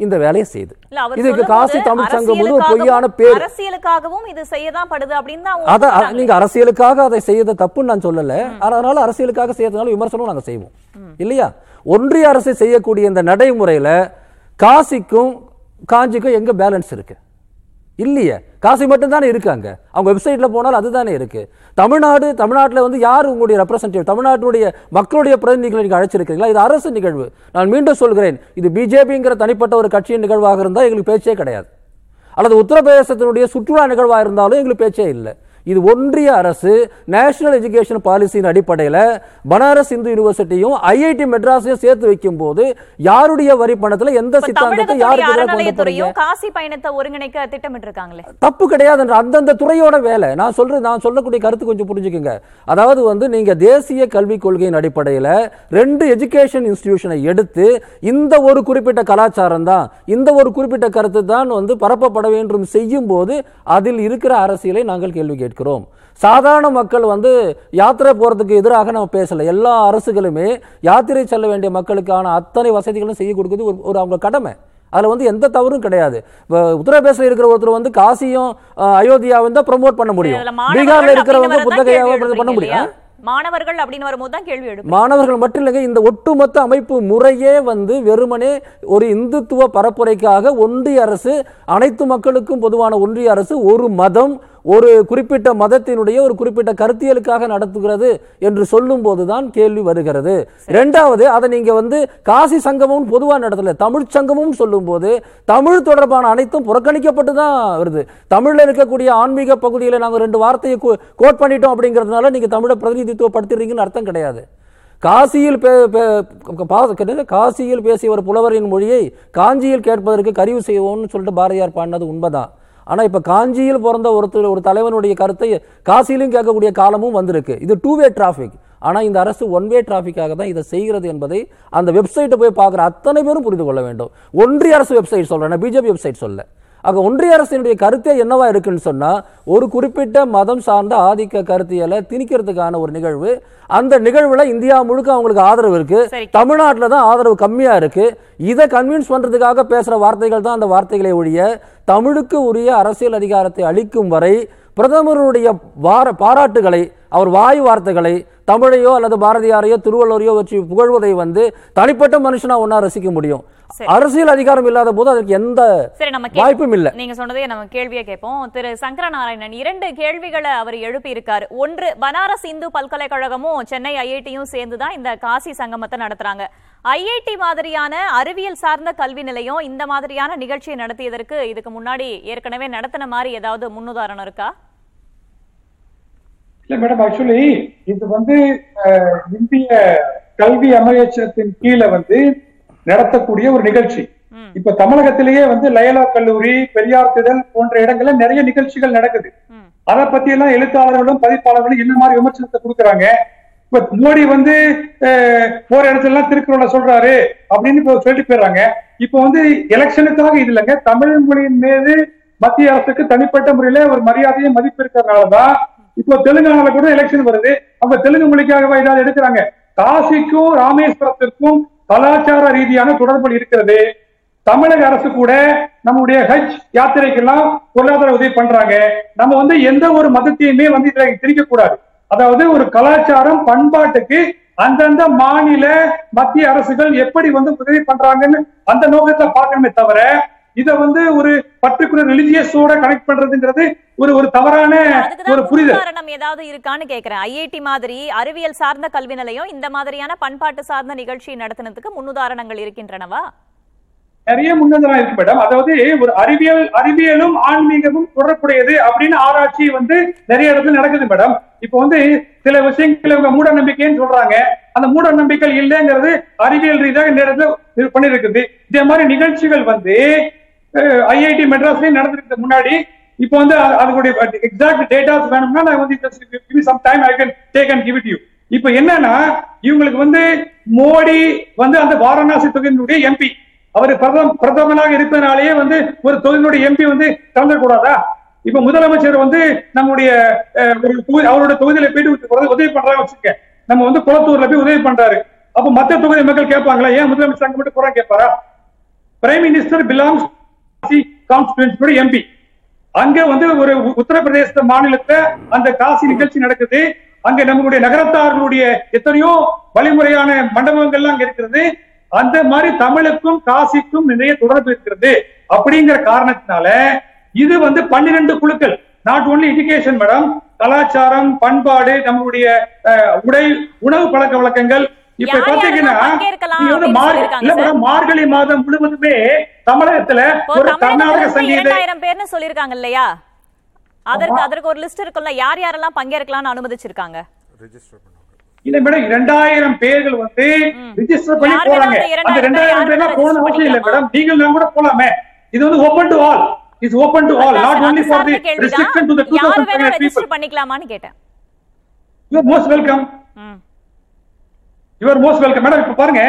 இந்த வேலையை செய்யுது அவர் இதுக்கு காசி தமிழ் சங்கம் ஒரு அரசியலுக்காகவும் பொய்யான பேர். அரசியலுக்காகவும் இது செய்யதான் படுது அப்படின்னு தான் அவங்க அத அ- சொல்றாங்க. நீங்க அரசியலுக்காக அதை செய்யறது தப்புன்னு நான் சொல்லல. அதனால அரசியலுக்காக செய்யறதுனால விமர்சனம் நாங்க செய்வோம். இல்லையா? ஒன்றிய அரசு செய்யக்கூடிய இந்த நடைமுறையில காசிக்கும் காஞ்சிக்கும் எங்க பேலன்ஸ் இருக்கு? இல்லையே. காசி மட்டும் தானே இருக்காங்க அவங்க வெப்சைட்டில் போனாலும் அதுதானே இருக்குது தமிழ்நாடு தமிழ்நாட்டில் வந்து யார் உங்களுடைய ரெப்ரசன்டேட்டிவ் தமிழ்நாட்டுடைய மக்களுடைய பிரதிநிதிகளை நீங்கள் அழைச்சிருக்கீங்களா இது அரசு நிகழ்வு. நான் மீண்டும் சொல்கிறேன் இது பிஜேபிங்கிற தனிப்பட்ட ஒரு கட்சியின் நிகழ்வாக இருந்தால் எங்களுக்கு பேச்சே கிடையாது. அல்லது உத்தரப்பிரதேசத்தினுடைய சுற்றுலா நிகழ்வாக இருந்தாலும் எங்களுக்கு பேச்சே இல்லை. இது ஒன்றிய அரசு நேஷனல் எஜுகேஷன் பாலிசியின் அடிப்படையில் பனாரஸ் இந்து யூனிவர்சிட்டியும் ஐஐடி மெட்ராஸையும் சேர்த்து வைக்கும் போது யாருடைய வரி பணத்துல எந்த சித்தாந்தத்தை யாருக்கு காசி பயணத்தை ஒருங்கிணைக்க திட்டமிட்டு இருக்காங்களே தப்பு கிடையாது என்ற அந்தந்த துறையோட வேலை. நான் சொல்றது நான் சொல்லக்கூடிய கருத்து கொஞ்சம் புரிஞ்சுக்குங்க. அதாவது வந்து நீங்க தேசிய கல்விக் கொள்கையின் அடிப்படையில் ரெண்டு எஜுகேஷன் இன்ஸ்டிடியூஷனை எடுத்து இந்த ஒரு குறிப்பிட்ட கலாச்சாரம் தான் இந்த ஒரு குறிப்பிட்ட கருத்து தான் வந்து பரப்பப்பட வேண்டும் செய்யும் போது அதில் இருக்கிற அரசியலை நாங்கள் கேள்வி கேட்கிறோம். சாதாரண மக்கள் வந்து யாத்திரை போறதுக்கு எதிராக நம்ம பேசல. எல்லா அரசுகளுமே யாத்திரை செல்ல வேண்டிய மக்களுக்கான அத்தனை வசதிகளும் செய்ய கொடுக்குறது ஒரு ஒரு அவங்க கடமை. அதுல வந்து எந்த தவறும் கிடையாது. இப்ப உத்தரப்பிரதேசல இருக்கிற ஒருத்தர் வந்து காசியும் அயோத்தியாவும் தான் ப்ரோமோட் பண்ண முடியும். பீகார்ல மாணவர்கள் இருக்கிறவங்க அப்படின்னு புத்தகையாவை வரதான் கேள்வி பண்ண முடியும்? மாணவர்கள் அப்படின்னு வரும்போது தான் கேள்வி எடுப்பீங்க. மாணவர்கள் மட்டும் இல்லைங்க இந்த ஒட்டுமொத்த அமைப்பு முறையே வந்து வெறுமனே ஒரு இந்துத்துவ பரப்புரைக்காக ஒன்றிய அரசு அனைத்து மக்களுக்கும் பொதுவான ஒன்றிய அரசு ஒரு மதம் ஒரு குறிப்பிட்ட மதத்தினுடைய ஒரு குறிப்பிட்ட கருத்தியலுக்காக நடத்துகிறது என்று சொல்லும் போதுதான் கேள்வி வருகிறது. இரண்டாவது அதை நீங்க வந்து காசி சங்கமும் பொதுவாக நடத்தல தமிழ் சங்கமும் சொல்லும்போது தமிழ் தொடர்பான அனைத்தும் புறக்கணிக்கப்பட்டு தான் வருது. தமிழ்ல இருக்கக்கூடிய ஆன்மீக பகுதியில் நாங்கள் ரெண்டு வார்த்தையை கோட் பண்ணிட்டோம் அப்படிங்கிறதுனால நீங்க தமிழை பிரதிநிதித்துவப்படுத்துறீங்கன்னு அர்த்தம் கிடையாது. காசியில் பே- காசியில் பேசிய ஒரு புலவரின் மொழியை காஞ்சியில் கேட்பதற்கு கரிவு செய்வோம்னு சொல்லிட்டு பாரதியார் பாடினது உண்மைதான். ஆனா இப்ப காஞ்சியில் பிறந்த ஒருத்தர் ஒரு தலைவனுடைய கருத்தை காசியிலும் கேட்கக்கூடிய காலமும் வந்திருக்கு. இது டூ வே டிராஃபிக் ஆனா இந்த அரசு ஒன் வே டிராஃபிக்காக தான் இதை செய்கிறது என்பதை அந்த வெப்சைட்டை போய் பார்க்குற அத்தனை பேரும் புரிந்து கொள்ள வேண்டும். ஒன்றிய அரசு வெப்சைட் சொல்கிறேன் பிஜேபி வெப்சைட் சொல்ல. ஆக ஒன்றிய அரசினுடைய கருத்தே என்னவா இருக்குன்னு சொன்னா ஒரு குறிப்பிட்ட மதம் சார்ந்த ஆதிக்க கருத்தியலை திணிக்கிறதுக்கான ஒரு நிகழ்வு. அந்த நிகழ்வுல இந்தியா முழுக்க அவங்களுக்கு ஆதரவு இருக்கு. சரி. தமிழ்நாட்டில் தான் ஆதரவு கம்மியா இருக்கு. இதை கன்வின்ஸ் பண்றதுக்காக பேசுற வார்த்தைகள் தான் அந்த வார்த்தைகளை ஒழிய தமிழுக்கு உரிய அரசியல் அதிகாரத்தை அளிக்கும் வரை பிரதமருடைய வார பாராட்டுகளை அவர் வாய் வார்த்தைகளை தமிழையோ அல்லது பாரதியாரையோ திருவள்ளுவரையோ வச்சு புகழ்வதை வந்து தனிப்பட்ட மனுஷனா ஒன்னா ரசிக்க முடியும். அரசியல் அதிகாரம் இல்லாத போது அதற்கு எந்த வாய்ப்பும் இல்ல. நீங்க சொன்னதே நம்ம கேள்வியை கேட்போம். திரு சங்கரநாராயணன் இரண்டு கேள்விகளை அவர் எழுப்பி இருக்காரு ஒன்று பனாரஸ் இந்து பல்கலைக்கழகமும் சென்னை ஐஐடியும் சேர்ந்து தான் இந்த காசி சங்கமத்தை நடத்துறாங்க. ஐஐடி மாதிரியான அறிவியல் சார்ந்த கல்வி நிலையம் இந்த மாதிரியான நிகழ்ச்சியை நடத்தியதற்கு இதுக்கு முன்னாடி ஏற்கனவே நடத்தின மாதிரி ஏதாவது முன்னுதாரணம் இருக்கா? இல்ல மேடம் ஆக்சுவலி இது வந்து இந்திய கல்வி அமைச்சகத்தின் கீழே வந்து நடத்தக்கூடிய ஒரு நிகழ்ச்சி. இப்ப தமிழகத்திலேயே வந்து லயலா கல்லூரி பெரியார் திடல் போன்ற இடங்கள்ல நிறைய நிகழ்ச்சிகள் நடக்குது. அதை பத்தி எல்லாம் எழுத்தாளர்களும் பதிப்பாளர்களும் என்ன மாதிரி விமர்சனத்தை கொடுக்குறாங்க? இப்ப மோடி வந்து போற இடத்துல எல்லாம் திருக்குறளை சொல்றாரு அப்படின்னு இப்ப சொல்லிட்டு போயிடுறாங்க. இப்ப வந்து எலெக்ஷனுக்காக இது இல்லைங்க. தமிழ் மொழியின் மீது மத்திய அரசுக்கு தனிப்பட்ட முறையில ஒரு மரியாதையும் மதிப்பு இருக்கிறதுனாலதான் இப்போ தெலுங்கானால கூட எலெக்ஷன் வருது. அவங்க தெலுங்கு மொழிக்காகவே ஏதாவது எடுக்கிறாங்க? காசிக்கும் ராமேஸ்வரத்திற்கும் கலாச்சார ரீதியான தொடர்பு இருக்கிறது. தமிழக அரசு கூட நம்முடைய ஹஜ் யாத்திரைக்கெல்லாம் பொருளாதார உதவி பண்றாங்க. நம்ம வந்து எந்த ஒரு மதத்தையுமே வந்து இதுல திணிக்க கூடாது அதாவது ஒரு கலாச்சாரம் பண்பாட்டுக்கு அந்தந்த மாநில மத்திய அரசுகள் எப்படி வந்து உதவி பண்றாங்கன்னு அந்த நோக்கத்தை பார்க்கணுமே தவிர இத வந்து ஒரு பர்டிகுலர் ரிலிஜியஸோட கனெக்ட் பண்றதுங்கிறது ஒரு ஒரு தவறான ஒரு புரிதல். முன்னுதாரணம் ஏதாவது இருக்கான்னு கேக்குறேன். ஐஐடி மாதிரி அறிவியல் சார்ந்த கல்வி நிலையம் இந்த மாதிரியான பண்பாட்டு சார்ந்த நிகழ்ச்சி நடத்தினதுக்கு முன்னுதாரணங்கள் இருக்கின்றனவா? நிறைய முன்னேற்றம் இருக்கு மேடம் அதாவது ஒரு அறிவியல் அறிவியலும் ஆன்மீகமும் தொடர்புடையது அப்படின்னு ஆராய்ச்சி வந்து நிறைய இடத்துல நடக்குது மேடம் இப்போ வந்து சில விஷயங்கள் இவங்க மூட நம்பிக்கைன்னு சொல்றாங்க. அந்த மூட நம்பிக்கை இல்லைங்கிறது அறிவியல் ரீதியாக இந்த இடத்துல பண்ணிருக்குது. இதே மாதிரி நிகழ்ச்சிகள் வந்து ஐஐடி மெட்ராஸ்லயும் நடந்திருக்கு முன்னாடி. இப்போ வந்து அதனுடைய எக்ஸாக்ட் டேட்டாஸ் வேணும்னா நான் வந்து some time I can take and give it you இப்போ என்னன்னா இவங்களுக்கு வந்து மோடி வந்து அந்த வாரணாசி தொகுதியினுடைய எம்பி அவர் பிரதம பிரதமராக இருப்பதனாலேயே வந்து ஒரு தொகுதியினுடைய எம்பி வந்து கலந்துக்கூடாதா இப்ப முதலமைச்சர் வந்து நம்முடைய ஒரு அவரோட தொகுதியில போயிட்டு உதவி- உதவி பண்றாங்க வச்சுக்க நம்ம வந்து குளத்தூர்ல போய் உதவி பண்றாரு. அப்ப மத்த தொகுதி மக்கள் கேட்பாங்களா? ஏன் முதலமைச்சர் அங்க மட்டும் போறாங்க கேட்பாரா? Prime minister belongs constituency MP அங்க வந்து ஒரு உத்தரப்பிரதேச மாநிலத்தை அந்த காசி நிகழ்ச்சி நடக்குது. அங்க நம்மளுடைய நகரத்தார்களுடைய எத்தனையோ வழிமுறையான மண்டபங்கள்லாம் அங்க இருக்கிறது. அந்த மாதிரி தமிழுக்கும் காசிக்கும் நிறைய தொடர்பு இருக்கிறது. அப்படிங்கிற காரணத்தினால இது வந்து பன்னிரண்டு குழுக்கள். நாட் ஓன்லி எஜுகேஷன் மேடம் கலாச்சாரம் பண்பாடு நம்மளுடைய உடை உணவு பழக்க வழக்கங்கள் இப்ப யார் பாத்தீங்கன்னா மார்கழி மாதம் முழுவதுமே தமிழகத்துல ஒரு கர்நாடக சங்கீத பேர்னு சொல்லிருக்காங்க இல்லையா? அதற்கு அதற்கு ஒரு லிஸ்ட் இருக்கும்ல யார் யாரெல்லாம் பங்கேற்கலாம்னு அனுமதிச்சிருக்காங்க? இல்ல மேடம் இரண்டாயிரம் பேர்கள் வந்து ரிஜிஸ்டர் பண்ணி போறாங்க. அந்த அந்த 2000 ரெண்டாயிரம் பேர் பேர்லாம் போன அவசியம் இல்ல? மேடம் நீங்கள் நான் கூட போலாமே. இது வந்து open to all is open to all not only for the restriction to the யார் வேணா 2000 பீப்பிள் ரெஜிஸ்டர் பண்ணிக்கலாமான்னு கேட்டேன். யூ மோஸ்ட் வெல்கம் இவர் மோஸ்ட் வெல்கம் மேடம் இப்ப பாருங்க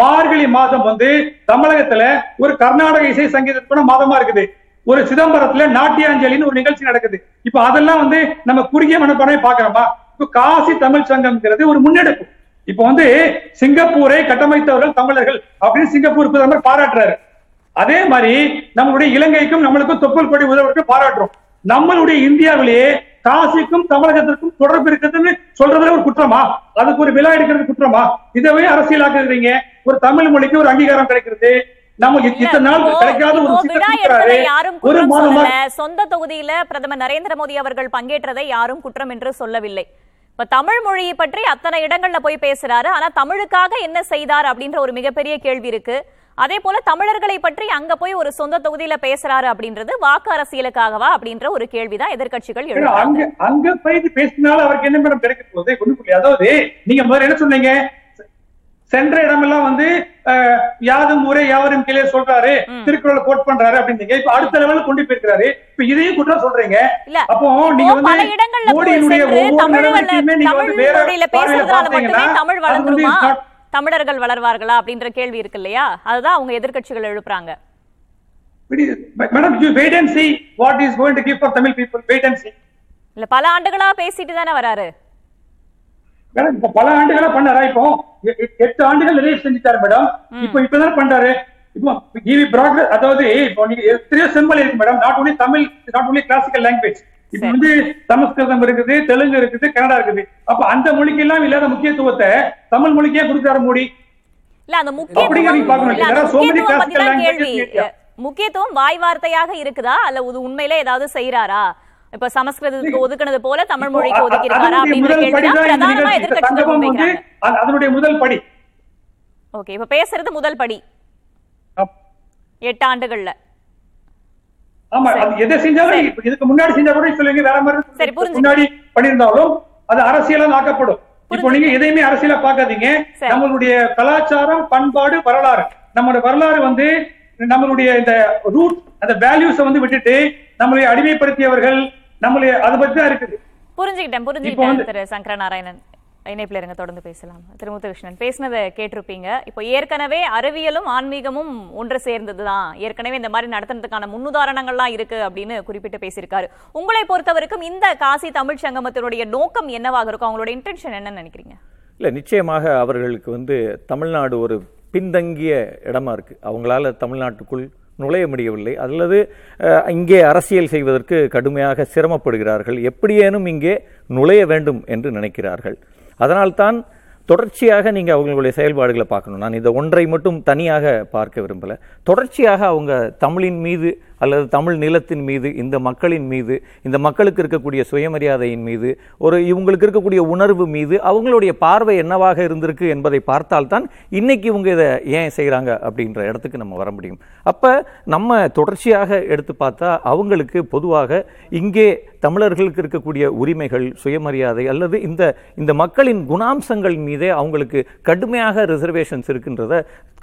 மார்கழி மாதம் வந்து தமிழகத்துல ஒரு கர்நாடக இசை சங்கீதத்துக்கான மாதமா இருக்குது. ஒரு சிதம்பரத்துல நாட்டியாஞ்சலின்னு ஒரு நிகழ்ச்சி நடக்குது. இப்ப அதெல்லாம் வந்து நம்ம குறுகிய மனப்பான்மை பாக்குறோமா இப்ப காசி தமிழ் சங்கம்ங்கிறது ஒரு முன்னெடுப்பு. இப்ப வந்து சிங்கப்பூரை கட்டமைத்தவர்கள் தமிழர்கள் அப்படின்னு சிங்கப்பூர் பிரதமர் பாராட்டுறாரு. அதே மாதிரி நம்மளுடைய இலங்கைக்கும் நம்மளுக்கும் தொப்புள் கொடி உதவிக்கு பாராட்டுறோம். நம்மளுடைய இந்தியாவிலேயே காசிக்கும் தமிழகத்திற்கும் தொடர்பு இருக்குதுன்னு சொல்றதுல ஒரு குற்றமா? அதுக்கு ஒரு விழா எடுக்கிறது குற்றமா? இதவே அரசியலாக்குறீங்க. ஒரு தமிழ் மொழிக்கு ஒரு அங்கீகாரம் கிடைக்கிறது. சொந்த தொகுதியில பிரதமர் நரேந்திர மோடி அவர்கள் பங்கேற்றதை யாரும் குற்றம் என்று சொல்லவில்லை. இப்ப தமிழ் மொழியை பற்றி அத்தனை இடங்கள்ல போய் பேசுறாரு. ஆனா தமிழுக்காக என்ன செய்தார் அப்படின்ற ஒரு மிகப்பெரிய கேள்வி இருக்கு. அதே போல தமிழர்களை பற்றி அங்க போய் ஒரு சொந்த தொகுதியில பேசுறாரு அப்படின்றது வாக்கு அரசியலுக்காகவா அப்படின்ற ஒரு கேள்விதான் எழுப்புறாங்க. அங்க அங்க போயிட்டு பேசினால அவருக்கு என்ன மேடம் கிடைக்க போகுது? ஒண்ணு புரியல அதாவது நீங்க முதல்ல என்ன சொன்னீங்க? சென்ற இடமெல்லாம் வந்து யாதும் ஊரே யாவரும் கீழே சொல்றாரு திருக்குறளை கோட் பண்றாரு அப்படின்னீங்க. இப்ப அடுத்த லெவலுக்கு கொண்டு போயிருக்காரு இப்ப இதையும் குற்றம் சொல்றீங்க. அப்போ நீங்க வந்து இடங்கள்ல போய் மோடியினுடைய ஒவ்வொரு தமிழ் நடவடிக்கையுமே நீங்க தமிழ் வந்து வேற பார்வையில பேசுறதுனால தமிழர்கள் வளர்வார்களா அப்படின்ற கேள்வி இருக்கு இல்லையா அதுதான் அவங்க எதிர்க்கட்சிகள் எழுப்புறாங்க madam you wait and see what is going to give for Tamil people wait and see இல்ல பல ஆண்டுகளா பேசிட்டு தானே வராரு மேடம் இப்ப பல ஆண்டுகளா பண்ணாரா இப்போ எட்டு ஆண்டுகள் நிறைய செஞ்சுட்டாரு மேடம் இப்போ இப்பதான் பண்றாரு இப்போ ஈவி ப்ராக்ரஸ் அதாவது இப்போ நீங்க எத்தனையோ சிம்பல் இருக்கு madam not only Tamil not only classical language இப்போ. வந்து சமஸ்கிருதம் இருக்குது தெலுங்கு இருக்குது கன்னடா இருக்குது. அப்ப அந்த மொழிக்கு எல்லாம் இல்லாத முக்கியத்துவத்தை தமிழ் மொழிக்கே கொடுத்தாரு மோடி. இல்ல அந்த. முக்கியத்துவம் முக்கியத்துவம் வாய் வார்த்தையாக இருக்குதா? அல்ல இது உண்மையிலே ஏதாவது செய்யறாரா இப்ப சமஸ்கிருதத்துக்கு ஒதுக்குனது போல தமிழ் மொழிக்கு ஒதுக்கி இருக்காரா அப்படின்ற கேள்வி அதனுடைய முதல் படி. ஓகே இப்ப பேசுறது முதல் படி. எட்டு ஆண்டுகள்ல ஆமா அது எதை செஞ்சாலும் இதுக்கு முன்னாடி செஞ்சா கூட சொல்லுங்க வேற மாதிரி. முன்னாடி பண்ணியிருந்தாலும் அது அரசியலா ஆக்கப்படும். இப்போ. நீங்க எதையுமே அரசியலா பார்க்காதீங்க. சரி. நம்மளுடைய கலாச்சாரம் பண்பாடு வரலாறு. நம்மளோட வரலாறு வந்து நம்மளுடைய இந்த ரூட் அந்த வேல்யூஸ வந்து விட்டுட்டு நம்மளை அடிமைப்படுத்தியவர்கள் நம்மளை அதை பத்தி தான் இருக்குது. புரிஞ்சுக்கிட்டேன் புரிஞ்சுக்கிட்டேன் திரு சங்கரநாராயணன். இணைப்பில் இருங்க தொடர்ந்து பேசலாம். திரு முத்துகிருஷ்ணன் பேசினதை கேட்டிருப்பீங்க. இப்போ ஏற்கனவே அறிவியலும் ஆன்மீகமும் ஒன்று சேர்ந்ததுதான். ஏற்கனவே இந்த மாதிரி நடத்துறதுக்கான முன்னுதாரணங்கள்லாம் இருக்கு அப்படின்னு குறிப்பிட்டு பேசியிருக்காரு. உங்களை பொறுத்தவரைக்கும் இந்த காசி தமிழ் சங்கமத்தினுடைய நோக்கம் என்னவாக இருக்கும்? அவங்களோட இன்டென்ஷன் என்னன்னு நினைக்கிறீங்க? இல்லை நிச்சயமாக அவர்களுக்கு வந்து தமிழ்நாடு ஒரு பின்தங்கிய இடமா இருக்கு. அவங்களால தமிழ்நாட்டுக்குள் நுழைய முடியவில்லை. அல்லது இங்கே அரசியல் செய்வதற்கு கடுமையாக சிரமப்படுகிறார்கள். எப்படியேனும் இங்கே நுழைய வேண்டும் என்று நினைக்கிறார்கள். அதனால்தான் தொடர்ச்சியாக நீங்கள் அவங்களுடைய செயல்பாடுகளை பார்க்கணும். நான் இதை ஒன்றை மட்டும் தனியாக பார்க்க விரும்பலை. தொடர்ச்சியாக அவங்க தமிழின் மீது அல்லது தமிழ் நிலத்தின் மீது இந்த மக்களின் மீது இந்த மக்களுக்கு இருக்கக்கூடிய சுயமரியாதையின் மீது ஒரு இவங்களுக்கு இருக்கக்கூடிய உணர்வு மீது அவங்களுடைய பார்வை என்னவாக இருந்திருக்கு என்பதை பார்த்தால்தான் இன்னைக்கு இவங்க இதை ஏன் செய்கிறாங்க அப்படின்ற இடத்துக்கு நம்ம வர முடியும். அப்போ நம்ம தொடர்ச்சியாக எடுத்து பார்த்தா அவங்களுக்கு பொதுவாக இங்கே தமிழர்களுக்கு இருக்கக்கூடிய உரிமைகள் சுயமரியாதை அல்லது இந்த இந்த மக்களின் குணாம்சங்கள் மீதே அவங்களுக்கு கடுமையாக ரிசர்வேஷன்ஸ் இருக்கின்றத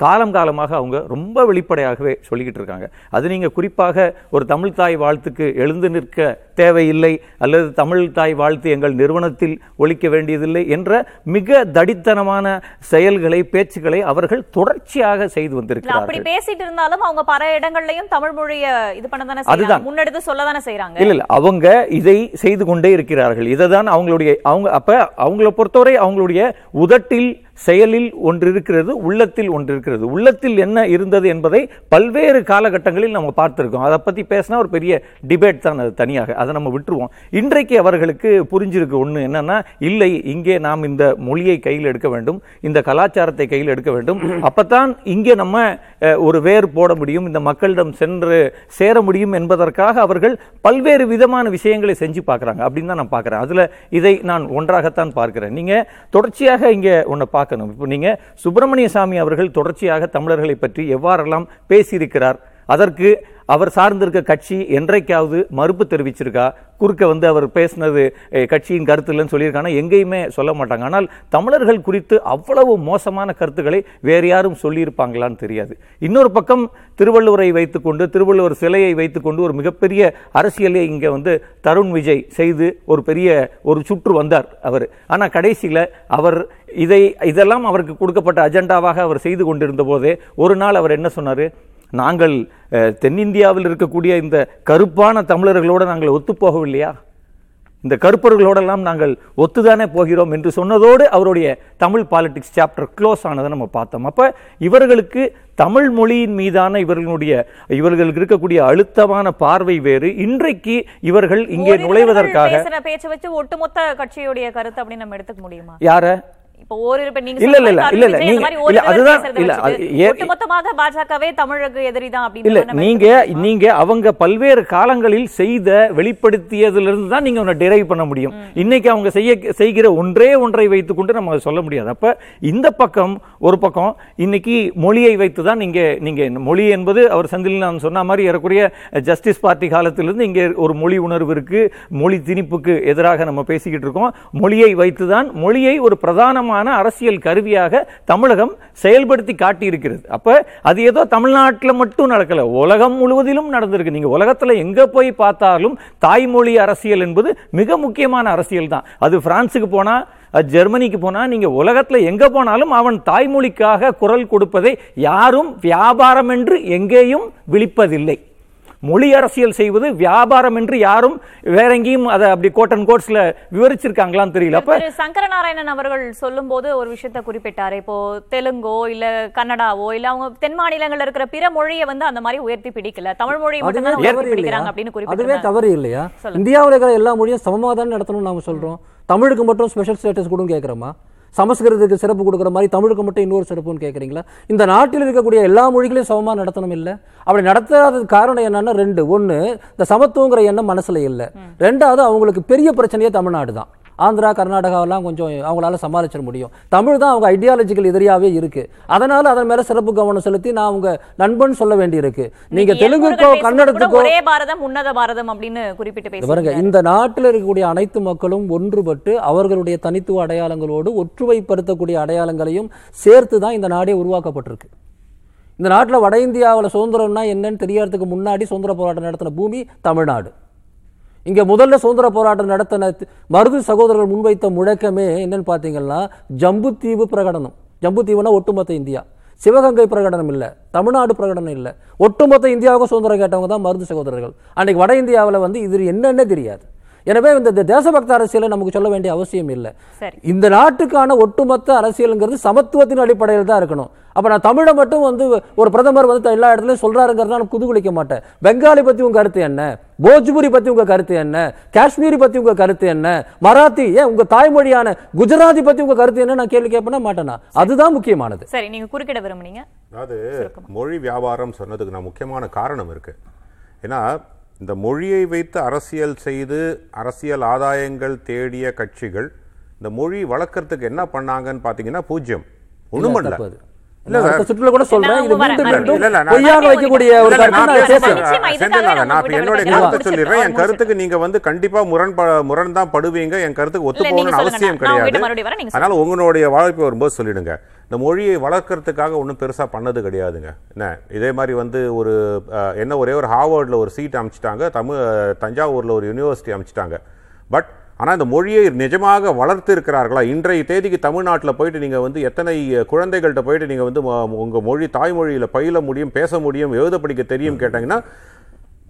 காலம் காலமாக அவங்க ரொம்ப வெளிப்படையாகவே சொல்லிக்கிட்டு இருக்காங்க. அது நீங்க குறிப்பாக ஒரு தமிழ் தாய் வாழ்த்துக்கு எழுந்து நிற்க தேவையில்லை அல்லது தமிழ் தாய் வாழ்த்து எங்கள் நிறுவனத்தில் ஒழிக்க வேண்டியதில்லை என்ற மிக தடித்தனமான செயல்களை பேச்சுக்களை அவர்கள் தொடர்ச்சியாக செய்து இல்ல அப்படி வந்திருக்கிறார்கள். பேசிட்டு இருந்தாலும் அவங்க பல இடங்கள்லயும் தமிழ் மொழிய இது பண்ண தானே அதுதான். முன்னெடுத்து சொல்ல தானே செய்யறாங்க இல்ல இல்ல. அவங்க இதை செய்து கொண்டே இருக்கிறார்கள். இதை தான் அவங்களுடைய அவங்க அப்ப அவங்கள பொறுத்தவரை அவங்களுடைய உதட்டில் செயலில் ஒன்று இருக்கிறது உள்ளத்தில் ஒன்று இருக்கிறது உள்ளத்தில் என்ன இருந்தது என்பதை பல்வேறு காலகட்டங்களில் நம்ம பார்த்துருக்கோம். அதை பத்தி பேசினா ஒரு பெரிய டிபேட் தான் அது தனியாக. அதை நம்ம விட்டுருவோம். இன்றைக்கு அவர்களுக்கு புரிஞ்சிருக்கு ஒண்ணு என்னன்னா இல்லை இங்கே நாம் இந்த மொழியை கையில் எடுக்க வேண்டும் இந்த கலாச்சாரத்தை கையில் எடுக்க வேண்டும். அப்போத்தான் இங்கே நம்ம ஒரு வேர் போட முடியும் இந்த மக்களிடம் சென்று சேர முடியும் என்பதற்காக அவர்கள் பல்வேறு விதமான விஷயங்களை செஞ்சு பார்க்கறாங்க. அப்படின்னு தான் நான் பார்க்குறேன். அதுல இதை நான் ஒன்றாகத்தான் பார்க்கிறேன். நீங்க தொடர்ச்சியாக இங்க பார்க்க பார்க்கணும். இப்போ நீங்க சுப்பிரமணிய சாமி அவர்கள் தொடர்ச்சியாக தமிழர்களை பற்றி எவ்வாறெல்லாம் பேசியிருக்கிறார் அதற்கு அவர் சார்ந்திருக்க கட்சி என்றைக்காவது மறுப்பு தெரிவிச்சிருக்கா? குறுக்க வந்து அவர் பேசினது கட்சியின் கருத்து இல்லைன்னு சொல்லியிருக்காங்கன்னா எங்கேயுமே சொல்ல மாட்டாங்க. ஆனால் தமிழர்கள் குறித்து அவ்வளவு மோசமான கருத்துக்களை வேறு யாரும் சொல்லியிருப்பாங்களான்னு தெரியாது. இன்னொரு பக்கம் திருவள்ளுவரை வைத்துக்கொண்டு திருவள்ளுவர் சிலையை வைத்துக்கொண்டு ஒரு மிகப்பெரிய அரசியலை இங்கே வந்து தருண் விஜய் செய்து ஒரு பெரிய ஒரு சுற்று வந்தார் அவர். ஆனால் கடைசியில் அவர் இதை இதெல்லாம் அவருக்கு கொடுக்கப்பட்ட அஜெண்டாவாக அவர் செய்து கொண்டிருந்த போதே ஒரு நாள் அவர் என்ன சொன்னார்? நாங்கள் தென்னிந்தியாவில் இருக்கக்கூடிய இந்த கருப்பான தமிழர்களோடு நாங்கள் ஒத்துப்போகவில்லையா? இந்த கருப்பர்களோடெல்லாம் நாங்கள் ஒத்துதானே போகிறோம் என்று சொன்னதோடு அவருடைய தமிழ் பாலிடிக்ஸ் சாப்டர் க்ளோஸ் ஆனதை நம்ம பார்த்தோம். அப்ப இவர்களுக்கு தமிழ் மொழியின் மீதான இவர்களுடைய இவர்களுக்கு இருக்கக்கூடிய அழுத்தமான பார்வை வேறு. இன்றைக்கு இவர்கள் இங்கே நுழைவதற்காக பேச்சை வச்சு ஒட்டுமொத்த கட்சியுடைய கருத்து அப்படின்னு நம்ம எடுத்துக்க முடியுமா? யார? இல்ல, இல்ல, இல்ல, இல்ல, நீங்க- இல்ல, அதுதான், இல்ல, ஒட்டுமொத்தமாக பாஜகவே அப்படின்னு இல்ல நீங்க? நீங்க அவங்க பல்வேறு காலங்களில் செய்த வெளிப்படுத்தியதுல இருந்து தான் நீங்க ஒன்னு டிரைவ் பண்ண முடியும். இன்னைக்கு அவங்க செய்ய செய்கிற ஒன்றே ஒன்றை வைத்துக்கொண்டு நம்ம சொல்ல முடியாது. அப்ப இந்த பக்கம் ஒரு பக்கம் இன்னைக்கு மொழியை வைத்து தான் நீங்க நீங்க மொழி என்பது அவர் செந்தில் நான் சொன்ன மாதிரி ஏறக்குறைய ஜஸ்டிஸ் பார்ட்டி காலத்திலிருந்து இங்கே ஒரு மொழி உணர்வு இருக்கு. மொழி திணிப்புக்கு எதிராக நம்ம பேசிக்கிட்டு இருக்கோம். மொழியை வைத்து தான் மொழியை ஒரு பிரதானமான அரசியல் கருவியாக தமிழகம் செயல்படுத்தி காட்டி இருக்கிறது அப்ப அது ஏதோ தமிழ்நாட்டில் மட்டும் நடக்கல. உலகம் முழுவதிலும் நடந்திருக்கு. நீங்கள் உலகத்துல எங்க போய் பார்த்தாலும் தாய்மொழி அரசியல் என்பது மிக முக்கியமான அரசியல் தான். அது பிரான்சுக்கு போனா ஜெர்மனிக்கு போனா நீங்க உலகத்துல எங்க போனாலும் அவன் தாய்மொழிக்காக குரல் கொடுப்பதை யாரும் வியாபாரம் என்று எங்கேயும் விழிப்பதில்லை. மொழி அரசியல் செய்வது வியாபாரம் என்று யாரும் வேற எங்கேயும் அதை அப்படி கோட் அண்ட் கோட்ஸ்ல விவரிச்சிருக்காங்களான்னு தெரியல. அப்ப சங்கரநாராயணன் அவர்கள் சொல்லும்போது ஒரு விஷயத்த குறிப்பிட்டாரு. இப்போ தெலுங்கோ இல்ல கன்னடாவோ இல்ல அவங்க தென் மாநிலங்கள்ல இருக்கிற பிற மொழியை வந்து அந்த மாதிரி உயர்த்தி பிடிக்கல. தமிழ் மொழியை மட்டும் பிடிக்கிறாங்க அப்படின்னு அதுவே குறிப்பிட்டாங்க தவறு இல்லையா. இந்தியாவில் இருக்கிற எல்லா மொழியும் சமமாக தான் நடத்தணும்னு நாம சொல்றோம். தமிழுக்கு மட்டும் ஸ்பெஷல் ஸ்டேட்டஸ் கொடுன்னு கேட்குறோமா சமஸ்கிருதத்துக்கு சிறப்பு கொடுக்குற மாதிரி தமிழுக்கு மட்டும் இன்னொரு சிறப்புன்னு கேட்குறீங்களா இந்த நாட்டில் இருக்கக்கூடிய எல்லா மொழிகளையும் சமமாக நடத்தணும் இல்லை. அப்படி நடத்தாதது காரணம் என்னன்னா ரெண்டு. ஒன்று இந்த சமத்துவங்கிற எண்ணம் மனசுல இல்லை. ரெண்டாவது அவங்களுக்கு பெரிய பிரச்சனையே தமிழ்நாடு தான் ஆந்திரா கர்நாடகாவெல்லாம் கொஞ்சம் அவங்களால சமாளிச்சிட முடியும். தமிழ் தான் அவங்க ஐடியாலஜிக்கல் எதிரியாவே இருக்கு. அதனால அதன் மேல சிறப்பு கவனம் செலுத்தி நான் அவங்க நண்பன் சொல்ல வேண்டியிருக்கு. நீங்க இன்னைக்கு தெலுங்குக்கோ கன்னடத்துக்கோ ஒரே பாரதம் உன்னத பாரதம் அப்படின்னு குறிப்பிட்டு பாருங்க இந்த நாட்டில் இருக்கக்கூடிய அனைத்து மக்களும் ஒன்றுபட்டு அவர்களுடைய தனித்துவ அடையாளங்களோடு ஒற்றுமைப்படுத்தக்கூடிய அடையாளங்களையும் சேர்த்து தான் இந்த நாடே உருவாக்கப்பட்டிருக்கு. இந்த நாட்டில் வட இந்தியாவில் சுதந்திரம்னா என்னன்னு தெரியறதுக்கு முன்னாடி சுதந்திர போராட்டம் நடத்தின பூமி தமிழ்நாடு. இங்கே முதல்ல சுதந்திர போராட்டம் நடத்தின மருது சகோதரர்கள் முன்வைத்த முழக்கமே என்னன்னு பார்த்தீங்கன்னா ஜம்புத்தீவு பிரகடனம். ஜம்புத்தீவுனா ஒட்டுமொத்த இந்தியா. சிவகங்கை பிரகடனம் இல்லை தமிழ்நாடு பிரகடனம் இல்லை. ஒட்டுமொத்த இந்தியாவுக்கும் சுதந்திரம் கேட்டவங்க தான் மருந்து சகோதரர்கள். அன்றைக்கி வட இந்தியாவில் வந்து இது என்னென்னே தெரியாது. எனவே இந்த தேசபக்த அரசியலை நமக்கு சொல்ல வேண்டிய அவசியம் இல்லை. சரி. இந்த நாட்டுக்கான ஒட்டுமொத்த அரசியலுங்கிறது சமத்துவத்தின் அடிப்படையில் தான் இருக்கணும். அப்ப நான் தமிழை மட்டும் வந்து ஒரு பிரதமர் வந்து எல்லா இடத்துலயும் சொல்றாருங்கிறத நான் குதூகலிக்க மாட்டேன். பெங்காலி பத்தி உங்க கருத்து என்ன? போஜ்புரி பத்தி உங்க கருத்து என்ன? காஷ்மீரி பத்தி உங்க கருத்து என்ன? மராத்தி ஏன் உங்க தாய்மொழியான குஜராத்தி பத்தி உங்க கருத்து என்ன? நான் கேள்வி கேட்பேனா மாட்டேனா? அதுதான் முக்கியமானது. சரி நீங்க குறுக்கிட விரும்புனீங்க. அதாவது மொழி வியாபாரம் சொன்னதுக்கு நான் முக்கியமான காரணம் இருக்கு. ஏன்னா இந்த மொழியை வைத்து அரசியல் செய்து அரசியல் ஆதாயங்கள் தேடிய கட்சிகள் இந்த மொழி வளர்க்கறதுக்கு என்ன பண்ணாங்கன்னு பாத்தீங்கன்னா பூஜ்யம் ஒண்ணும் பண்ணல. சுற்றுல கூட சொல்றேன். இது வைக்கக்கூடிய ஒரு சொல்லிடுறேன். என் கருத்துக்கு நீங்க வந்து கண்டிப்பா முரண் முரண் தான் படுவீங்க. என் கருத்துக்கு ஒத்து போகணும்னு. அவசியம் கிடையாது. அதனால உங்களுடைய வாழ்க்கை வரும்போது சொல்லிடுங்க. இந்த மொழியை வளர்க்கறதுக்காக ஒன்றும் பெருசாக பண்ணது கிடையாதுங்க. என்ன? இதே மாதிரி வந்து ஒரு என்ன ஒரே ஒரு ஹார்வர்டில் ஒரு சீட் அமைச்சிட்டாங்க தமிழ் தஞ்சாவூரில் ஒரு யூனிவர்சிட்டி அமைச்சிட்டாங்க. பட் ஆனால் இந்த மொழியை நிஜமாக வளர்த்து இருக்கிறார்களா இன்றைய தேதிக்கு தமிழ்நாட்டில் போயிட்டு நீங்கள் வந்து எத்தனை குழந்தைகள்கிட்ட போயிட்டு நீங்கள் வந்து உங்கள் மொழி தாய்மொழியில் பயில முடியும் பேச முடியும் எழுத படிக்க தெரியும் கேட்டாங்கன்னா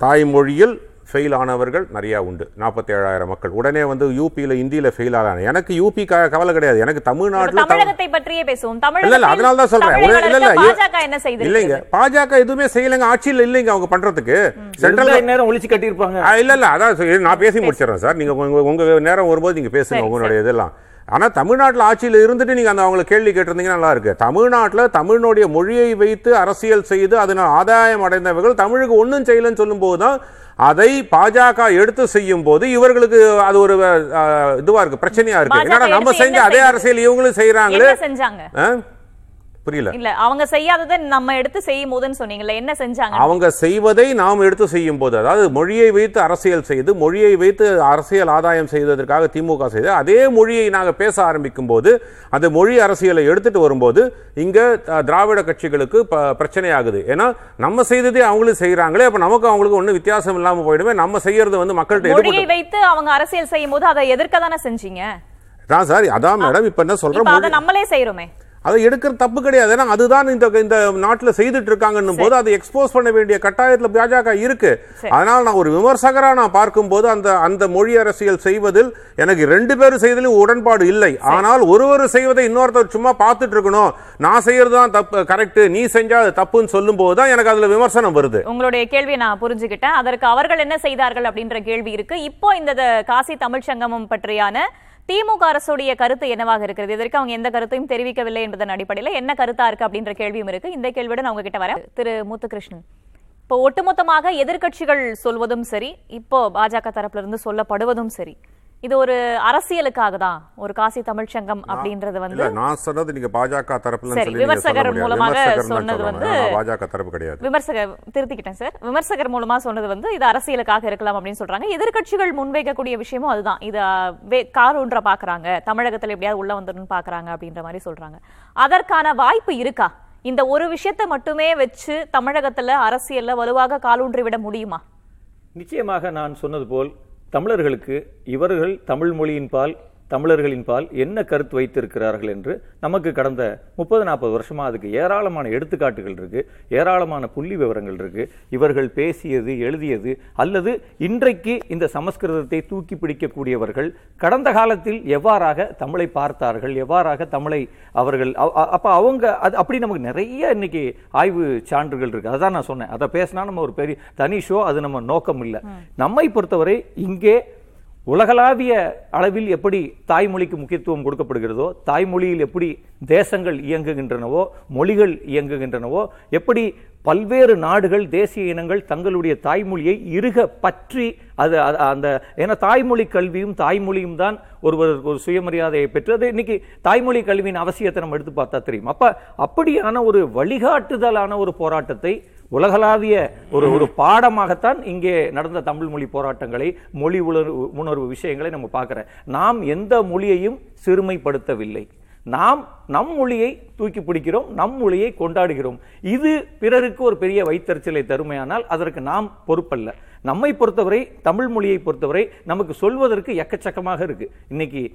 தாய்மொழியில் ஃபெயில் ஆனவர்கள் நிறையா உண்டு. நாற்பத்தி ஏழாயிரம் மக்கள். உடனே வந்து யூபியில் இந்தியில ஃபெயில் ஆகிறாங்க எனக்கு யூபி கவலை கிடையாது. எனக்கு தமிழ்நாட்டில் தமிழகத்தை பற்றியே பேசுவோம். இல்ல இல்ல அதனால தான் சொல்றேன். தமிழை ஒரு- இல்ல இல்ல பாஜக என்ன செய்து இல்லைங்க. பாஜக எதுவுமே செய்யலைங்க. ஆட்சியில் இல்லைங்க அவங்க பண்றதுக்கு. சென்ட்ரல் நேரம் ஒழிச்சு கட்டியிருப்பாங்க. இல்ல இல்ல. அதான் நான் பேசி முடிச்சிடறேன் சார். நீங்க உங்க உங்க நேரம் வரும்போது நீங்க பேசுங்க உங்களுடைய இதெல்லாம். ஆனா தமிழ்நாட்டில் ஆட்சியில் இருந்துட்டு நீங்க அந்த அவங்களை கேள்வி கேட்டிருந்தீங்கன்னா நல்லா இருக்கு தமிழ்நாட்டில் தமிழினுடைய மொழியை வைத்து அரசியல் செய்து அதனால் ஆதாயம் அடைந்தவர்கள் தமிழுக்கு ஒன்றும் செய்யலன்னு சொல்லும்போது தான் அதை பாஜக எடுத்து செய்யும் போது இவர்களுக்கு அது ஒரு அஹ், இதுவா இருக்கு பிரச்சனையா இருக்கு என்னடா நம்ம செஞ்ச அதே? அரசியல் இவங்களும் செய்யறாங்களே? புரியல. இல்ல அவங்க செய்யாததை நம்ம எடுத்து செய்யும் போதுன்னு சொன்னீங்கல்ல என்ன செஞ்சாங்க? அவங்க செய்வதை நாம் எடுத்து செய்யும் போது அதாவது மொழியை வைத்து அரசியல் செய்து மொழியை வைத்து அரசியல் ஆதாயம் செய்வதற்காக திமுக செய்து அதே மொழியை நாங்கள் பேச ஆரம்பிக்கும் போது அந்த மொழி அரசியலை எடுத்துட்டு வரும்போது இங்க திராவிட கட்சிகளுக்கு ப- பிரச்சனையாகுது. ஏன்னா நம்ம செய்ததே அவங்களும் செய்யறாங்களே அப்ப நமக்கு அவங்களுக்கு ஒன்றும் வித்தியாசம் இல்லாம போயிடுமே நம்ம செய்யறது வந்து மக்கள்கிட்ட வைத்து அவங்க அரசியல் செய்யும் போது அதை எதிர்க்க தானே செஞ்சீங்க? தான் சார் அதான் மேடம் இப்ப என்ன அதை நம்மளே செய்யறோமே அதை எடுக்கிற தப்பு கிடையாது. ஏன்னா அதுதான் இந்த இந்த நாட்டுல செய்துட்டு இருக்காங்கன்னும் போது அதை எக்ஸ்போஸ் பண்ண வேண்டிய கட்டாயத்துல பாஜக இருக்கு. அதனால நான் ஒரு விமர்சகரா நான் பார்க்கும்போது அந்த அந்த மொழி அரசியல் செய்வதில் எனக்கு ரெண்டு பேரும் செய்வதிலும் உடன்பாடு இல்லை. ஆனால் ஒருவர் செய்வதை இன்னொருத்தர் சும்மா பார்த்துட்டு இருக்கணும் நான் செய்யறது தான் தப்பு கரெக்ட் நீ செஞ்சா அது தப்புன்னு சொல்லும் போது தான் எனக்கு அதுல விமர்சனம் வருது. உங்களுடைய கேள்வியை நான் புரிஞ்சுக்கிட்டேன். அதற்கு அவர்கள் என்ன செய்தார்கள் அப்படின்ற கேள்வி இருக்கு. இப்போ இந்த காசி தமிழ்ச் சங்கமம் பற்றியான திமுக அரசுடைய கருத்து என்னவாக இருக்கிறது? இதற்கு அவங்க எந்த கருத்தையும் தெரிவிக்கவில்லை என்பதன் அடிப்படையில் என்ன கருத்தா இருக்கு அப்படின்ற கேள்வியும் இருக்கு. இந்த கேள்வியுடன் அவங்க கிட்ட வரேன். திரு முத்துகிருஷ்ணன் இப்போ ஒட்டுமொத்தமாக எதிர்க்கட்சிகள் சொல்வதும் சரி இப்போ பாஜக தரப்புல இருந்து சொல்லப்படுவதும் சரி இது ஒரு அரசியலுக்காக தான் ஒரு காசி தமிழ்ச்சங்கம் அப்படின்றது வந்து நான் சொன்னது நீங்க பாஜக தரப்புல சரி, விமர்சகர். மூலமாக சொன்னது. வந்து- பாஜக தரப்பு கிடையாது. விமர்சகர் திருத்திக்கிட்டேன் சார். விமர்சகர் மூலமா சொன்னது வந்து இது அரசியலுக்காக இருக்கலாம் அப்படின்னு சொல்றாங்க. எதிர்க்கட்சிகள் முன்வைக்கக்கூடிய விஷயமும் அதுதான். இது கார் ஒன்ற பாக்குறாங்க. தமிழகத்துல எப்படியாவது உள்ள வந்துடணும்னு பாக்குறாங்க அப்படின்ற மாதிரி சொல்றாங்க. அதற்கான வாய்ப்பு இருக்கா? இந்த ஒரு விஷயத்தை மட்டுமே வச்சு தமிழகத்துல அரசியல்ல வலுவாக காலூன்றி விட முடியுமா? நிச்சயமாக நான் சொன்னது போல் தமிழர்களுக்கு இவர்கள் தமிழ் மொழியின் பால் தமிழர்களின் பால் என்ன கருத்து வைத்திருக்கிறார்கள் என்று நமக்கு கடந்த முப்பது நாற்பது வருஷமா அதுக்கு ஏராளமான எடுத்துக்காட்டுகள் இருக்கு ஏராளமான புள்ளி விவரங்கள் இருக்கு. இவர்கள் பேசியது எழுதியது அல்லது இன்றைக்கு இந்த சமஸ்கிருதத்தை தூக்கி பிடிக்கக்கூடியவர்கள் கடந்த காலத்தில் எவ்வாறாக தமிழை பார்த்தார்கள் எவ்வாறாக தமிழை அவர்கள் அப்ப அவங்க அது அப்படி நமக்கு நிறைய இன்னைக்கு ஆய்வு சான்றுகள் இருக்கு. அதான் நான் சொன்னேன். அதை பேசினா நம்ம ஒரு பெரிய தனி ஷோ அது நம்ம நோக்கம் இல்லை நம்மை பொறுத்தவரை இங்கே உலகளாவிய அளவில் எப்படி தாய்மொழிக்கு முக்கியத்துவம் கொடுக்கப்படுகிறதோ தாய்மொழியில் எப்படி தேசங்கள் இயங்குகின்றனவோ மொழிகள் இயங்குகின்றனவோ எப்படி பல்வேறு நாடுகள் தேசிய இனங்கள் தங்களுடைய தாய்மொழியை இறுக பற்றி அது அந்த ஏன்னா தாய்மொழி கல்வியும் தாய்மொழியும் தான் ஒருவருக்கு ஒரு சுயமரியாதையை பெற்று அது இன்னைக்கு தாய்மொழி கல்வியின் அவசியத்தை நம்ம எடுத்து பார்த்தா தெரியும். அப்போ அப்படியான ஒரு வழிகாட்டுதலான ஒரு போராட்டத்தை உலகளாவிய ஒரு ஒரு பாடமாகத்தான் இங்கே நடந்த தமிழ் மொழி போராட்டங்களை மொழி உணர்வு உணர்வு விஷயங்களை நம்ம பார்க்கிறேன். நாம் எந்த மொழியையும் சிறுமைப்படுத்தவில்லை. நாம் நம் மொழியை தூக்கி பிடிக்கிறோம் நம் மொழியை கொண்டாடுகிறோம். இது பிறருக்கு ஒரு பெரிய வைத்தறிச்சலை தருமையானால் அதற்கு நாம் பொறுப்பல்ல. நம்மை பொறுத்தவரை தமிழ் மொழியை பொறுத்தவரை நமக்கு சொல்வதற்கு எக்கச்சக்கமாக இருக்கு. இன்னைக்கு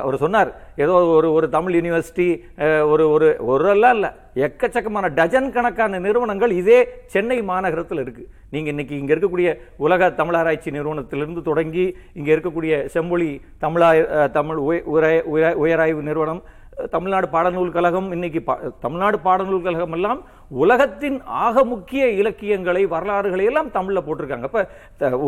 அவர் சொன்னார் ஏதோ ஒரு ஒரு தமிழ் யூனிவர்சிட்டி ஒரு ஒரு ஒரு எல்லாம் இல்லை. எக்கச்சக்கமான டஜன் கணக்கான நிறுவனங்கள் இதே சென்னை மாநகரத்தில் இருக்கு. நீங்கள் இன்னைக்கு இங்கே இருக்கக்கூடிய உலக தமிழாராய்ச்சி நிறுவனத்திலிருந்து தொடங்கி இங்கே இருக்கக்கூடிய செம்மொழி தமிழா தமிழ் உய- உரை- உயராய்வு நிறுவனம் தமிழ்நாடு பாடநூல் கழகம் இன்னைக்கு பா- தமிழ்நாடு பாடநூல் கழகம் எல்லாம் உலகத்தின் ஆக முக்கிய இலக்கியங்களை வரலாறுகளை எல்லாம் தமிழில் போட்டிருக்காங்க. அப்போ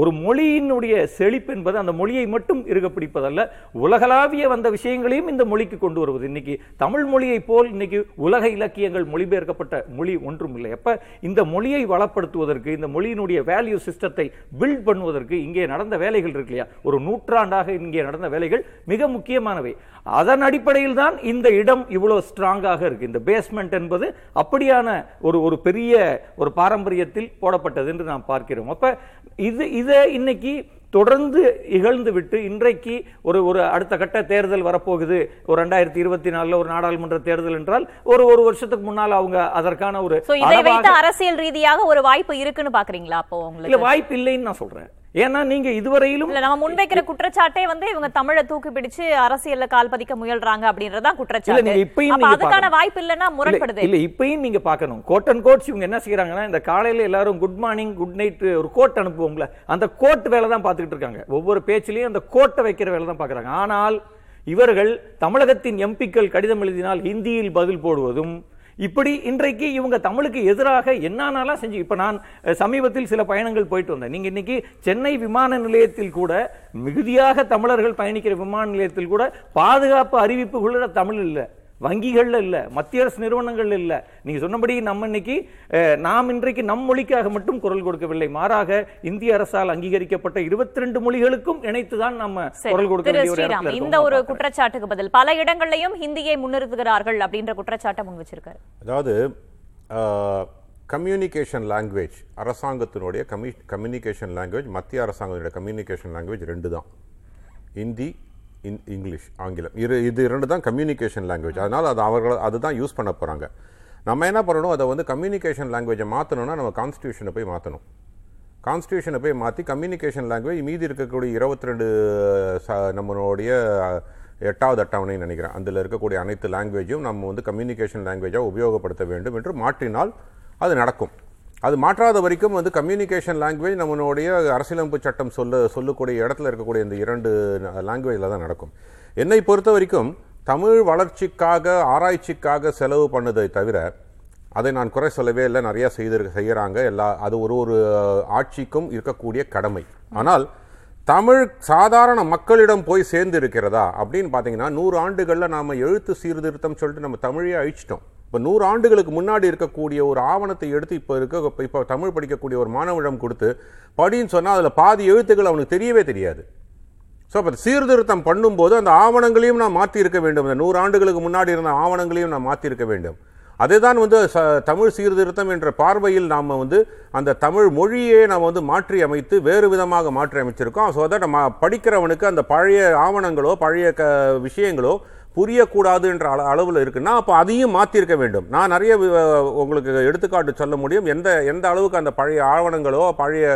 ஒரு மொழியினுடைய செழிப்பு என்பது அந்த மொழியை மட்டும் இருக்க பிடிப்பதல்ல உலகளாவிய வந்த விஷயங்களையும் இந்த மொழிக்கு கொண்டு வருவது. இன்னைக்கு தமிழ் மொழியை போல் இன்னைக்கு உலக இலக்கியங்கள் மொழிபெயர்க்கப்பட்ட மொழி ஒன்றும் இல்லை. அப்போ இந்த மொழியை வளப்படுத்துவதற்கு இந்த மொழியினுடைய வேல்யூ சிஸ்டத்தை பில்ட் பண்ணுவதற்கு இங்கே நடந்த வேலைகள் இருக்கு இல்லையா? ஒரு நூற்றாண்டாக இங்கே நடந்த வேலைகள் மிக முக்கியமானவை. அதன் அடிப்படையில் தான் இந்த இடம் இவ்வளோ ஸ்ட்ராங்காக இருக்கு. இந்த பேஸ்மெண்ட் என்பது அப்படியான ஒரு ஒரு பெரிய ஒரு பாரம்பரியத்தில் போடப்பட்டது என்று நாம் பார்க்கிறோம். அப்ப இது இதை இன்னைக்கு தொடர்ந்து இகழ்ந்து விட்டு இன்றைக்கு ஒரு ஒரு அடுத்த கட்ட தேர்தல் வரப்போகுது. ஒரு ரெண்டாயிரத்தி இருபத்தி நாலுல ஒரு நாடாளுமன்ற தேர்தல் என்றால் ஒரு ஒரு வருஷத்துக்கு முன்னால் அவங்க அதற்கான ஒரு அரசியல் ரீதியாக ஒரு வாய்ப்பு இருக்குன்னு பாக்குறீங்களா அப்போ இல்ல உங்களுக்கு வாய்ப்பு இல்லைன்னு நான் சொல்றேன். ஏன்னா நீங்க இதுவரையிலும் இல்ல நம்ம முன்வைக்கிற குற்றச்சாட்டே வந்து இவங்க தமிழை தூக்கி பிடிச்சு அரசியல்ல கால் பதிக்க முயல்றாங்க அப்படின்றதுதான் இல்ல குற்றச்சாட்டு இப்பயும் அதுக்கான. வாய்ப்பு இல்லைன்னா முரண்படுது. இல்ல, இப்பயும் நீங்க பார்க்கணும். கோட் அண்ட் கோட்ஸ் இவங்க என்ன செய்யறாங்கன்னா இந்த காலையில எல்லாரும் குட் மார்னிங் குட் நைட் ஒரு கோட் அனுப்புவோம்ல அந்த கோட் வேலை தான் பார்த்துக்கிட்டு இருக்காங்க. ஒவ்வொரு பேச்சிலையும் அந்த கோட்டை வைக்கிற வேலை தான் பார்க்கறாங்க. ஆனால் இவர்கள் தமிழகத்தின் எம்பிக்கள் கடிதம் எழுதினால் ஹிந்தியில் பதில் போடுவதும் இப்படி இன்றைக்கு இவங்க தமிழுக்கு எதிராக என்னானாலாம் செஞ்சு இப்போ நான் சமீபத்தில் சில பயணங்கள் போயிட்டு வந்தேன். நீங்கள் இன்னைக்கு சென்னை விமான நிலையத்தில் கூட மிகுதியாக தமிழர்கள் பயணிக்கிற விமான நிலையத்தில் கூட பாதுகாப்பு அறிவிப்புகளோட தமிழ் இல்லை. வங்கிகள்ல இல்ல மத்திய அரசு நிறுவனங்கள்ல இல்ல. நீங்க சொன்னபடி நம்ம இன்னைக்கு நாம் இன்றைக்கு நம் மொழிக்காக மட்டும் குரல் கொடுக்கவில்லை. மாறாக இந்திய அரசால் அங்கீகரிக்கப்பட்ட 22 மொழிகளுக்கும் இணைத்துதான் நம்ம சரி. குரல் கொடுக்க வேண்டிய இந்த ஒரு. குற்றச்சாட்டுக்கு பதில். பல இடங்கள்லயும் ஹிந்தியை முன்னிறுத்துகிறார்கள் அப்படின்ற குற்றச்சாட்டை முன் வச்சிருக்காரு. அதாவது கம்யூனிகேஷன் லாங்குவேஜ் அரசாங்கத்தினுடைய கம்யூ கம்யூனிகேஷன் லாங்குவேஜ் மத்திய அரசாங்கத்தினுடைய கம்யூனிகேஷன் லாங்குவேஜ் ரெண்டு தான் ஹிந்தி இன் இங்கிலீஷ் ஆங்கிலம். இரு இது இரண்டு தான் கம்யூனிகேஷன் லாங்குவேஜ் அதனால் அது அவர்கள் அதுதான் யூஸ் பண்ண போகிறாங்க நம்ம என்ன பண்ணணும்? அதை வந்து கம்யூனிகேஷன் லாங்குவேஜை மாற்றணும்னா நம்ம கான்ஸ்டியூஷனை போய் மாற்றணும் கான்ஸ்டியூஷனை போய் மாற்றி கம்யூனிகேஷன் லாங்குவேஜ் மீதி இருக்கக்கூடிய இருபத்தி ரெண்டு நம்மளுடைய எட்டாவது அட்டவணை நினைக்கிறேன். அதில் இருக்கக்கூடிய அனைத்து லாங்குவேஜும் நம்ம வந்து கம்யூனிகேஷன் லாங்குவேஜாக உபயோகப்படுத்த வேண்டும் என்று மாற்றினால் அது நடக்கும். அது மாற்றாத வரைக்கும் வந்து கம்யூனிகேஷன் லாங்குவேஜ் நம்மளுடைய அரசியலமைப்பு சட்டம் சொல்ல சொல்லக்கூடிய இடத்துல இருக்கக்கூடிய இந்த இரண்டு லாங்குவேஜில் தான் நடக்கும். என்னை பொறுத்த வரைக்கும் தமிழ் வளர்ச்சிக்காக ஆராய்ச்சிக்காக செலவு பண்ணதை தவிர அதை நான் குறை சொல்லவே இல்லை. நிறையா செய்து செய்கிறாங்க எல்லா அது ஒரு ஒரு ஆட்சிக்கும் இருக்கக்கூடிய கடமை. ஆனால் தமிழ் சாதாரண மக்களிடம் போய் சேர்ந்து இருக்கிறதா அப்படின்னு பார்த்தீங்கன்னா நூறு ஆண்டுகளில் நாம் எழுத்து சீர்திருத்தம் சொல்லிட்டு நம்ம தமிழையே அழிச்சிட்டோம். இப்போ நூறு ஆண்டுகளுக்கு முன்னாடி இருக்கக்கூடிய ஒரு ஆவணத்தை எடுத்து இப்போ இருக்க இப்போ இப்போ தமிழ் படிக்கக்கூடிய ஒரு மாணவனிடம் கொடுத்து படின்னு சொன்னால் அதில் பாதி எழுத்துக்கள் அவனுக்கு தெரியவே தெரியாது. ஸோ அப்போ சீர்திருத்தம் பண்ணும்போது அந்த ஆவணங்களையும் நான் மாற்றியிருக்க வேண்டும். இந்த நூறு ஆண்டுகளுக்கு முன்னாடி இருந்த ஆவணங்களையும் நான் மாற்றியிருக்க வேண்டும். அதுதான் வந்து ச தமிழ் சீர்திருத்தம் என்ற பார்வையில் நாம் வந்து அந்த தமிழ் மொழியே நாம் வந்து மாற்றி அமைத்து வேறு விதமாக மாற்றி அமைச்சிருக்கோம். ஸோ அதை நம்ம படிக்கிறவனுக்கு அந்த பழைய ஆவணங்களோ பழைய க விஷயங்களோ புரியக்கூடாது என்ற அள அளவில் இருக்குன்னா அப்போ அதையும் மாற்றிருக்க வேண்டும். நான் நிறைய உங்களுக்கு எடுத்துக்காட்டு சொல்ல முடியும். எந்த எந்த அளவுக்கு அந்த பழைய ஆவணங்களோ பழைய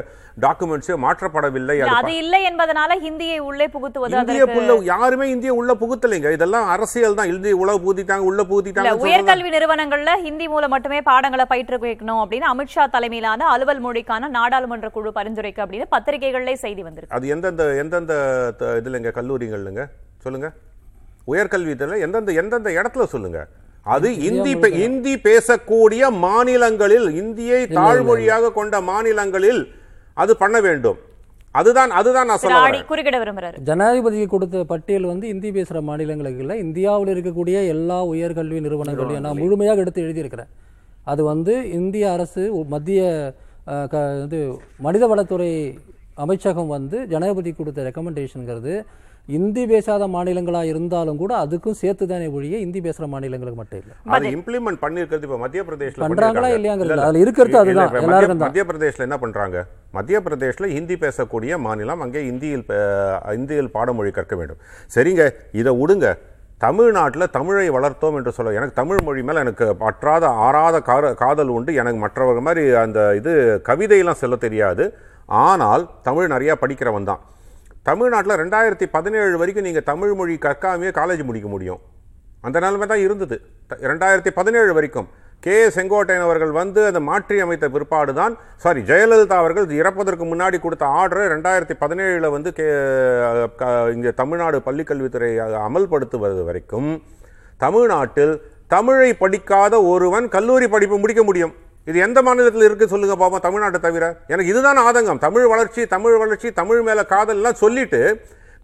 டாக்குமெண்ட்ஸோ மாற்றப்படவில்லை அது இல்லை என்பதனால ஹிந்தியை உள்ளே புகுத்துவது இந்திய புள்ள யாருமே இந்திய உள்ள புகுத்தலைங்க. இதெல்லாம் அரசியல் தான். இந்திய உள்ள புகுத்திட்டாங்க உள்ள புகுத்திட்டாங்க உயர்கல்வி நிறுவனங்கள்ல ஹிந்தி மூலம் மட்டுமே பாடங்களை பயிற்றுவிக்கணும் அப்படின்னு அமித்ஷா தலைமையிலான அலுவல் மொழிக்கான நாடாளுமன்ற குழு பரிந்துரைக்கு அப்படின்னு பத்திரிகைகள்ல செய்தி வந்திருக்கு. அது எந்தெந்த எந்தெந்த இதுலங்க கல்லூரிகள்லங்க? சொல்லுங்க. உயர்கல்வியத்தில் எந்தெந்த எந்தெந்த இடத்துல சொல்லுங்க? அது இந்தி பே- இந்தி பேசக்கூடிய மாநிலங்களில் இந்தியை தாழ்மொழியாக கொண்ட மாநிலங்களில் அது பண்ண வேண்டும். அதுதான் அதுதான் நான் சொல்ல குறுக்கிட விரும்புறாரு. ஜனாதிபதிக்கு கொடுத்த பட்டியல் வந்து இந்தி பேசுகிற மாநிலங்களுக்கு இல்லை இந்தியாவில் இருக்கக்கூடிய எல்லா உயர்கல்வி நிறுவனங்களையும் நான் முழுமையாக எடுத்து எழுதியிருக்கிறேன். அது வந்து இந்திய அரசு மத்திய இது மனிதவளத்துறை அமைச்சகம் வந்து ஜனாதிபதி கொடுத்த ரெக்கமெண்டேஷனுங்கிறது இந்தி பேசாத மாநிலங்களாக இருந்தாலும் கூட அதுக்கும் சேர்த்து தானே ஒழிய இந்தி பேசுகிற மாநிலங்களுக்கு மட்டும் இல்லை. அது இம்ப்ளிமெண்ட் பண்ணிருக்கிறது இப்ப மத்திய பிரதேஷ்ல பண்ணிருக்காங்க. இல்லையாங்கிறது இல்ல, இல்ல. அதுல இருக்கிறது அதுதான், இப்ப எல்லாருக்கும் மத்திய- பிரதேஷ்ல என்ன பண்றாங்க? மத்திய பிரதேஷ்ல ஹிந்தி பேசக்கூடிய மாநிலம் அங்கே இந்தியில் இந்தியில் பாடமொழி கற்க வேண்டும். சரிங்க இதை விடுங்க. தமிழ்நாட்டில் தமிழை வளர்த்தோம் என்று சொல்ல எனக்கு தமிழ் மொழி மேலே எனக்கு பற்றாத ஆறாத கார காதல் உண்டு. எனக்கு மற்றவங்க மாதிரி அந்த இது கவிதையெல்லாம் சொல்ல தெரியாது. ஆனால் தமிழ் நிறையா படிக்கிறவன் தான். தமிழ்நாட்டில் ரெண்டாயிரத்தி பதினேழு வரைக்கும் நீங்கள் தமிழ் மொழி கற்காமையே காலேஜ் முடிக்க முடியும். அந்த நிலைமை தான் இருந்தது. த- ரெண்டாயிரத்தி பதினேழு வரைக்கும் கே. செங்கோட்டையன் அவர்கள் வந்து அதை மாற்றி அமைத்த பிற்பாடு தான் சாரி ஜெயலலிதா அவர்கள் இறப்பதற்கு முன்னாடி கொடுத்த ஆர்டரை ரெண்டாயிரத்தி பதினேழில் வந்து கே க- இங்கே தமிழ்நாடு பள்ளிக்கல்வித்துறை அமல்படுத்துவது வரைக்கும் தமிழ்நாட்டில் தமிழை படிக்காத ஒருவன் கல்லூரி படிப்பு முடிக்க முடியும். இது எந்த மாநிலத்தில் இருக்கு சொல்லுங்க பாப்போம் தமிழ்நாட்டை தவிர. எனக்கு இதுதான் ஆதங்கம். தமிழ் வளர்ச்சி தமிழ் வளர்ச்சி தமிழ் மேல காதல் எல்லாம் சொல்லிட்டு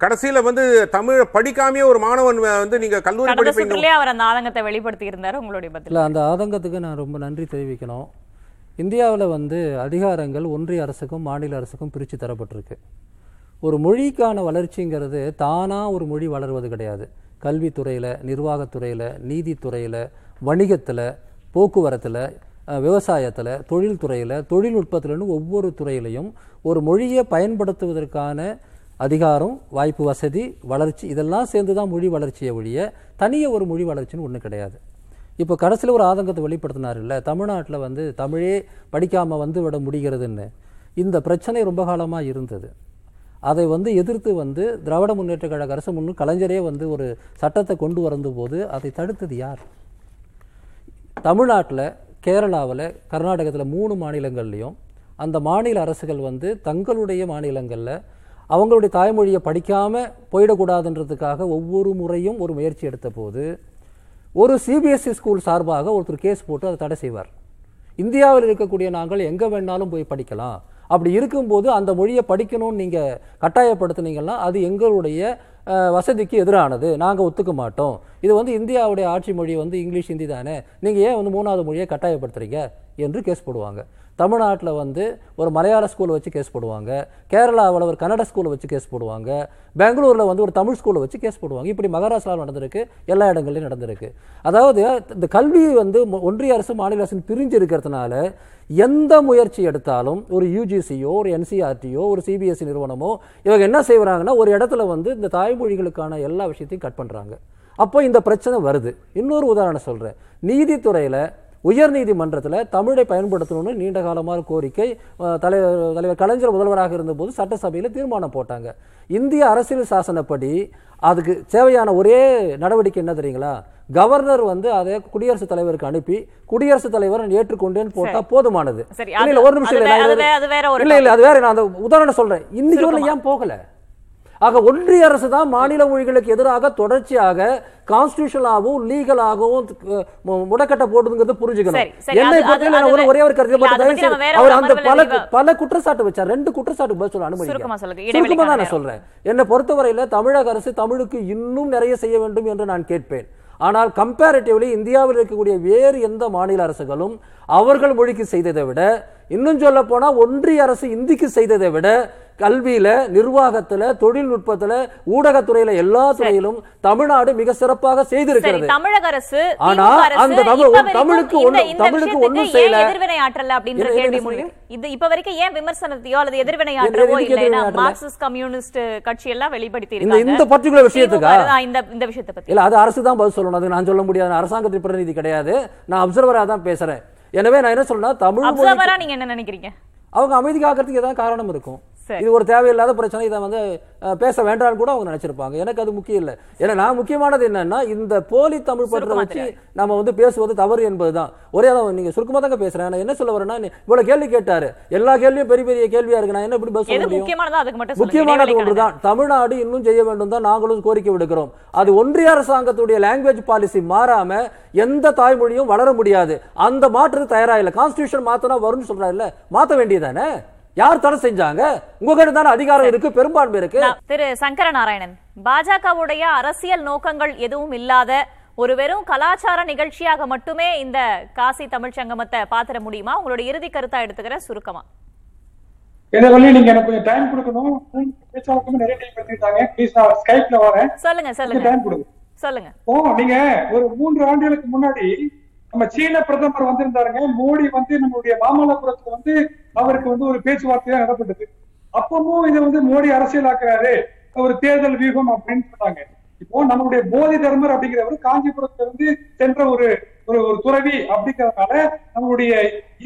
கடைசியில வந்து தமிழ் படிக்காமையே ஒரு மாணவன் வந்து நீங்க கல்லூரி படிப்பீங்க அவர் அந்த ஆதங்கத்தை வெளிப்படுத்தி இருந்தாரு உங்களுடைய பதில். அந்த ஆதங்கத்துக்கு நான் ரொம்ப நன்றி தெரிவிக்கணும். இந்தியாவில் வந்து அதிகாரங்கள் ஒன்றிய அரசுக்கும் மாநில அரசுக்கும் பிரித்து தரப்பட்டிருக்கு. ஒரு மொழிக்கான வளர்ச்சிங்கிறது தானாக ஒரு மொழி வளர்வது கிடையாது. கல்வித்துறையில் நிர்வாகத்துறையில் நீதித்துறையில் வணிகத்தில் போக்குவரத்தில் விவசாயத்தில் தொழில்துறையில் தொழில்நுட்பத்தில்னு ஒவ்வொரு துறையிலையும் ஒரு மொழியை பயன்படுத்துவதற்கான அதிகாரம் வாய்ப்பு வசதி வளர்ச்சி இதெல்லாம் சேர்ந்து தான் மொழி வளர்ச்சியை ஒழிய தனியே ஒரு மொழி வளர்ச்சின்னு ஒன்றும் கிடையாது. இப்போ கடைசியில் ஒரு ஆதங்கத்தை வெளிப்படுத்தினார் இல்லை தமிழ்நாட்டில் வந்து தமிழே படிக்காமல் வந்து விட முடிகிறதுன்னு. இந்த பிரச்சனை ரொம்ப காலமாக இருந்தது. அதை வந்து எதிர்த்து வந்து திராவிட முன்னேற்ற கழக அரசு முன்னு கலைஞரே வந்து ஒரு சட்டத்தை கொண்டு வந்தபோது அதை தடுத்தது யார்? தமிழ்நாட்டில் கேரளாவில் கர்நாடகத்தில் மூணு மாநிலங்கள்லையும் அந்த மாநில அரசுகள் வந்து தங்களுடைய மாநிலங்களில் அவங்களுடைய தாய்மொழியை படிக்காமல் போயிடக்கூடாதுன்றதுக்காக ஒவ்வொரு முறையும் ஒரு முயற்சி எடுத்த போது ஒரு சிபிஎஸ்சி ஸ்கூல் சார்பாக ஒருத்தர் கேஸ் போட்டு அதை தடை செய்வார். இந்தியாவில் இருக்கக்கூடிய நாங்கள் எங்கே வேணாலும் போய் படிக்கலாம். அப்படி இருக்கும்போது அந்த மொழியை படிக்கணும்னு நீங்கள் கட்டாயப்படுத்துனீங்கன்னா அது எங்களுடைய வசதிக்கு எதிரானது. நாங்கள் ஒத்துக்க மாட்டோம். இது வந்து இந்தியாவுடைய ஆட்சி மொழி வந்து இங்கிலீஷ் ஹிந்தி தானே. நீங்கள் ஏன் வந்து மூணாவது மொழியை கட்டாயப்படுத்துறீங்க? என்று கேஸ் போடுவாங்க. தமிழ்நாட்டில் வந்து ஒரு மலையாள ஸ்கூலை வச்சு கேஸ் போடுவாங்க. கேரளாவில் ஒரு கன்னட ஸ்கூலை வச்சு கேஸ் போடுவாங்க. பெங்களூரில் வந்து ஒரு தமிழ் ஸ்கூலை வச்சு கேஸ் போடுவாங்க. இப்படி மகாராஷ்டிராவில் நடந்திருக்கு. எல்லா இடங்கள்லையும் நடந்திருக்கு. அதாவது இந்த கல்வி வந்து ஒன்றிய அரசு மாநில அரசு பிரிஞ்சு இருக்கிறதுனால எந்த முயற்சி எடுத்தாலும் ஒரு யூஜிசியோ ஒரு என்சிஆர்டியோ ஒரு சிபிஎஸ்சி நிறுவனமோ இவங்க என்ன செய்வாங்கன்னா ஒரு இடத்துல வந்து இந்த தாய் தாய்மொழிகளுக்கான எல்லா விஷயத்தையும் கட் பண்ணுறாங்க அப்போ இந்த பிரச்சனை வருது. இன்னொரு உதாரணம் சொல்கிறேன் நீதித்துறையில் உயர்நீதிமன்றத்தில் தமிழை பயன்படுத்தணும்னு நீண்ட காலமாக கோரிக்கை தலைவர் தலைவர் கலைஞர் முதல்வராக இருந்தபோது சட்டசபையில் தீர்மானம் போட்டாங்க. இந்திய அரசியல் சாசனப்படி அதுக்கு தேவையான ஒரே நடவடிக்கை என்ன தெரியுங்களா? கவர்னர் வந்து அதை குடியரசுத் தலைவருக்கு அனுப்பி குடியரசுத் தலைவர் ஏற்றுக்கொண்டேன்னு போட்டா போதுமானது. இல்ல, ஒரு நிமிஷம் இல்ல, இல்ல அது வேற நான் அந்த உதாரணம் சொல்றேன். இன்னைக்கு. ஏன் போகல? ஆக ஒன்றிய அரசு தான் மாநில மொழிகளுக்கு எதிராக தொடர்ச்சியாக கான்ஸ்டியூஷனாகவும் லீகலாகவும் முடக்கட்ட போடுதுங்கிறது புரிஞ்சுக்கணும். என்னை பொறுத்தவரை ஒரு- ஒரே கருத்தை அவர் அந்த பல பல குற்றச்சாட்டு வச்சார். ரெண்டு குற்றச்சாட்டு பதில் சொல்ல அனுமதி சுருக்கமா தான் நான். சொல்றேன். என்னை பொறுத்தவரையில தமிழக அரசு தமிழுக்கு இன்னும் நிறைய செய்ய வேண்டும் என்று நான் கேட்பேன். ஆனால் கம்பேரிட்டிவ்லி இந்தியாவில் இருக்கக்கூடிய வேறு எந்த மாநில அரசுகளும் அவர்கள் மொழிக்கு செய்ததை விட இன்னும் சொல்ல போனா ஒன்றிய அரசு இந்திக்கு செய்ததை விட கல்வியில நிர்வாகத்துல தொழில்நுட்பத்துல ஊடகத்துறையில எல்லா துறையிலும் தமிழ்நாடு மிக சிறப்பாக செய்திருக்கிறது. தமிழக அரசு ஆனா, அந்த தமிழுக்கு தமிழுக்கு ஒண்ணும் செய்யல. எதிர்வினை ஆற்றல அப்படின்ற கேள்வி? முன்னாடி இது இப்ப வரைக்கும் ஏன் விமர்சனத்தையோ அல்லது எதிர்வினை ஆற்றவோ எதுக்கு இல்ல? ஏன்னா எதிர்வினை ஆற்றல? மார்க்சிஸ்ட் கம்யூனிஸ்ட் கட்சி எல்லாம் வெளிப்படுத்தி இந்த- இந்த particular விஷயத்துக்கா? இந்த இந்த விஷயத்தை பத்தி. இல்ல அது அரசு தான் பதில் சொல்லணும். அது நான் சொல்ல முடியாது. அரசாங்கத்தின் பிரதிநிதி கிடையாது. நான் அப்சர்வரா தான் பேசுறேன். எனவே நான் என்ன சொல்றேன்னா தமிழ் நீங்க என்ன நினைக்கிறீங்க அவங்க அமைதி காக்கிறதுக்கு ஏதாவது காரணம் இருக்கும். இது ஒரு தேவையில்லாத பிரச்சனை இதை வந்து பேச வேண்டாம்னு கூட அவங்க நினைச்சிருப்பாங்க. எனக்கு அது முக்கியம் இல்லை. ஏன்னா நான் முக்கியமானது என்னன்னா இந்த போலி தமிழ் பற்ற வச்சு நம்ம வந்து பேசுவது தவறு என்பதுதான். ஒரே தான் நீங்க சுருக்கமா தாங்க பேசுறேன். நான் என்ன சொல்ல வரேன்னா இவ்வளவு கேள்வி கேட்டாரு. எல்லா கேள்வியும் பெரிய பெரிய கேள்வியா இருக்கு. நான் என்ன இப்படி எது முடியும்? முக்கியமானதோ ஒன்றுதான். தமிழ்நாடு இன்னும் செய்ய வேண்டும் தான் நாங்களும் கோரிக்கை விடுக்கிறோம். அது ஒன்றிய அரசாங்கத்துடைய லாங்குவேஜ் பாலிசி மாறாம எந்த தாய்மொழியும் வளர முடியாது. அந்த மாற்று தயாரா இல்ல. கான்ஸ்டியூஷன் மாத்தனா வரும்னு சொல்றாருல்ல. மாத்த வேண்டியதானே யார் தடை செஞ்சாங்க? உங்ககிட்ட தானே அதிகாரம் இருக்கு பெரும்பான்மை இருக்கு. திரு சங்கர நாராயணன் பாஜகவுடைய அரசியல் நோக்கங்கள் எதுவும் இல்லாத ஒரு வெறும் கலாச்சார நிகழ்ச்சியாக மட்டுமே இந்த காசி தமிழ் சங்கமத்தை பாத்திர முடியுமா? உங்களுடைய இறுதி கருத்தா எடுத்துக்கிறேன் சுருக்கமா. நீங்க எனக்கு கொஞ்சம் டைம் கொடுக்கணும். பேச்சாளருக்குமே நிறைய டைம் எடுத்துக்கிட்டாங்க. ப்ளீஸ் நான் ஸ்கைப்ல வரேன். சொல்லுங்க சொல்லுங்க. டைம் கொடுங்க. சொல்லுங்க. ஓ நீங்க ஒரு மூன்று ஆண்டுகளுக்கு முன்னாடி நம்ம சீன பிரதமர் வந்திருந்தாருங்க. மோடி வந்து நம்மளுடைய மாமல்லபுரத்துல வந்து அவருக்கு வந்து ஒரு பேச்சுவார்த்தையா நடப்பட்டது. அப்பவும் இதை வந்து மோடி அரசியலாக்குறாரு. ஒரு தேர்தல் வியூகம் அப்படின்னு சொன்னாங்க. இப்போ நம்மளுடைய போதி தர்மர் அப்படிங்கிறவர் காஞ்சிபுரத்துல இருந்து சென்ற ஒரு ஒரு ஒரு துறவி அப்படிங்கறதுனால நம்மளுடைய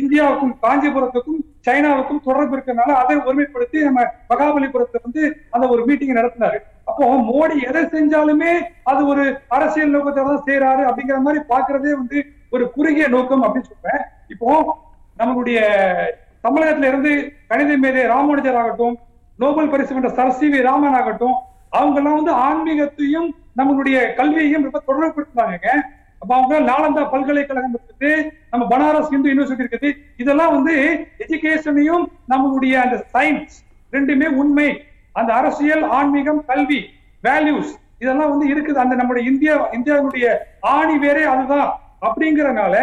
இந்தியாவுக்கும் காஞ்சிபுரத்துக்கும் சைனாவுக்கும் தொடர்பு இருக்கிறதுனால அதை ஒருமைப்படுத்தி நம்ம மகாபலிபுரத்துல வந்து அந்த ஒரு மீட்டிங் நடத்தினாரு. அப்போ மோடி எதை செஞ்சாலுமே அது ஒரு அரசியல் நோக்கத்தை தான் செய்யறாரு அப்படிங்கிற மாதிரி பாக்குறதே வந்து ஒரு குறுகிய நோக்கம் அப்படின்னு சொல்றேன். இப்போ நம்மளுடைய தமிழகத்துல இருந்து கணித மேதை ராமானுஜர் ஆகட்டும் நோபல் பரிசு வென்ற சரஸ்வி ராமன் ஆகட்டும் அவங்க எல்லாம் வந்து ஆன்மீகத்தையும் நம்மளுடைய கல்வியையும் ரொம்ப தொடர்புபடுத்தினாங்க அப்ப அவங்க நாலந்தா பல்கலைக்கழகம் இருக்குது நம்ம பனாரஸ் இந்து யூனிவர்சிட்டி இருக்குது. இதெல்லாம் வந்து எஜுகேஷனையும் நம்மளுடைய அந்த சயின்ஸ் ரெண்டுமே உண்மை. அந்த அரசியல் ஆன்மீகம் கல்வி வேல்யூஸ் இதெல்லாம் வந்து இருக்குது. அந்த நம்முடைய இந்தியா இந்தியாவுடைய ஆணி வேறே அதுதான். அப்படிங்கறனால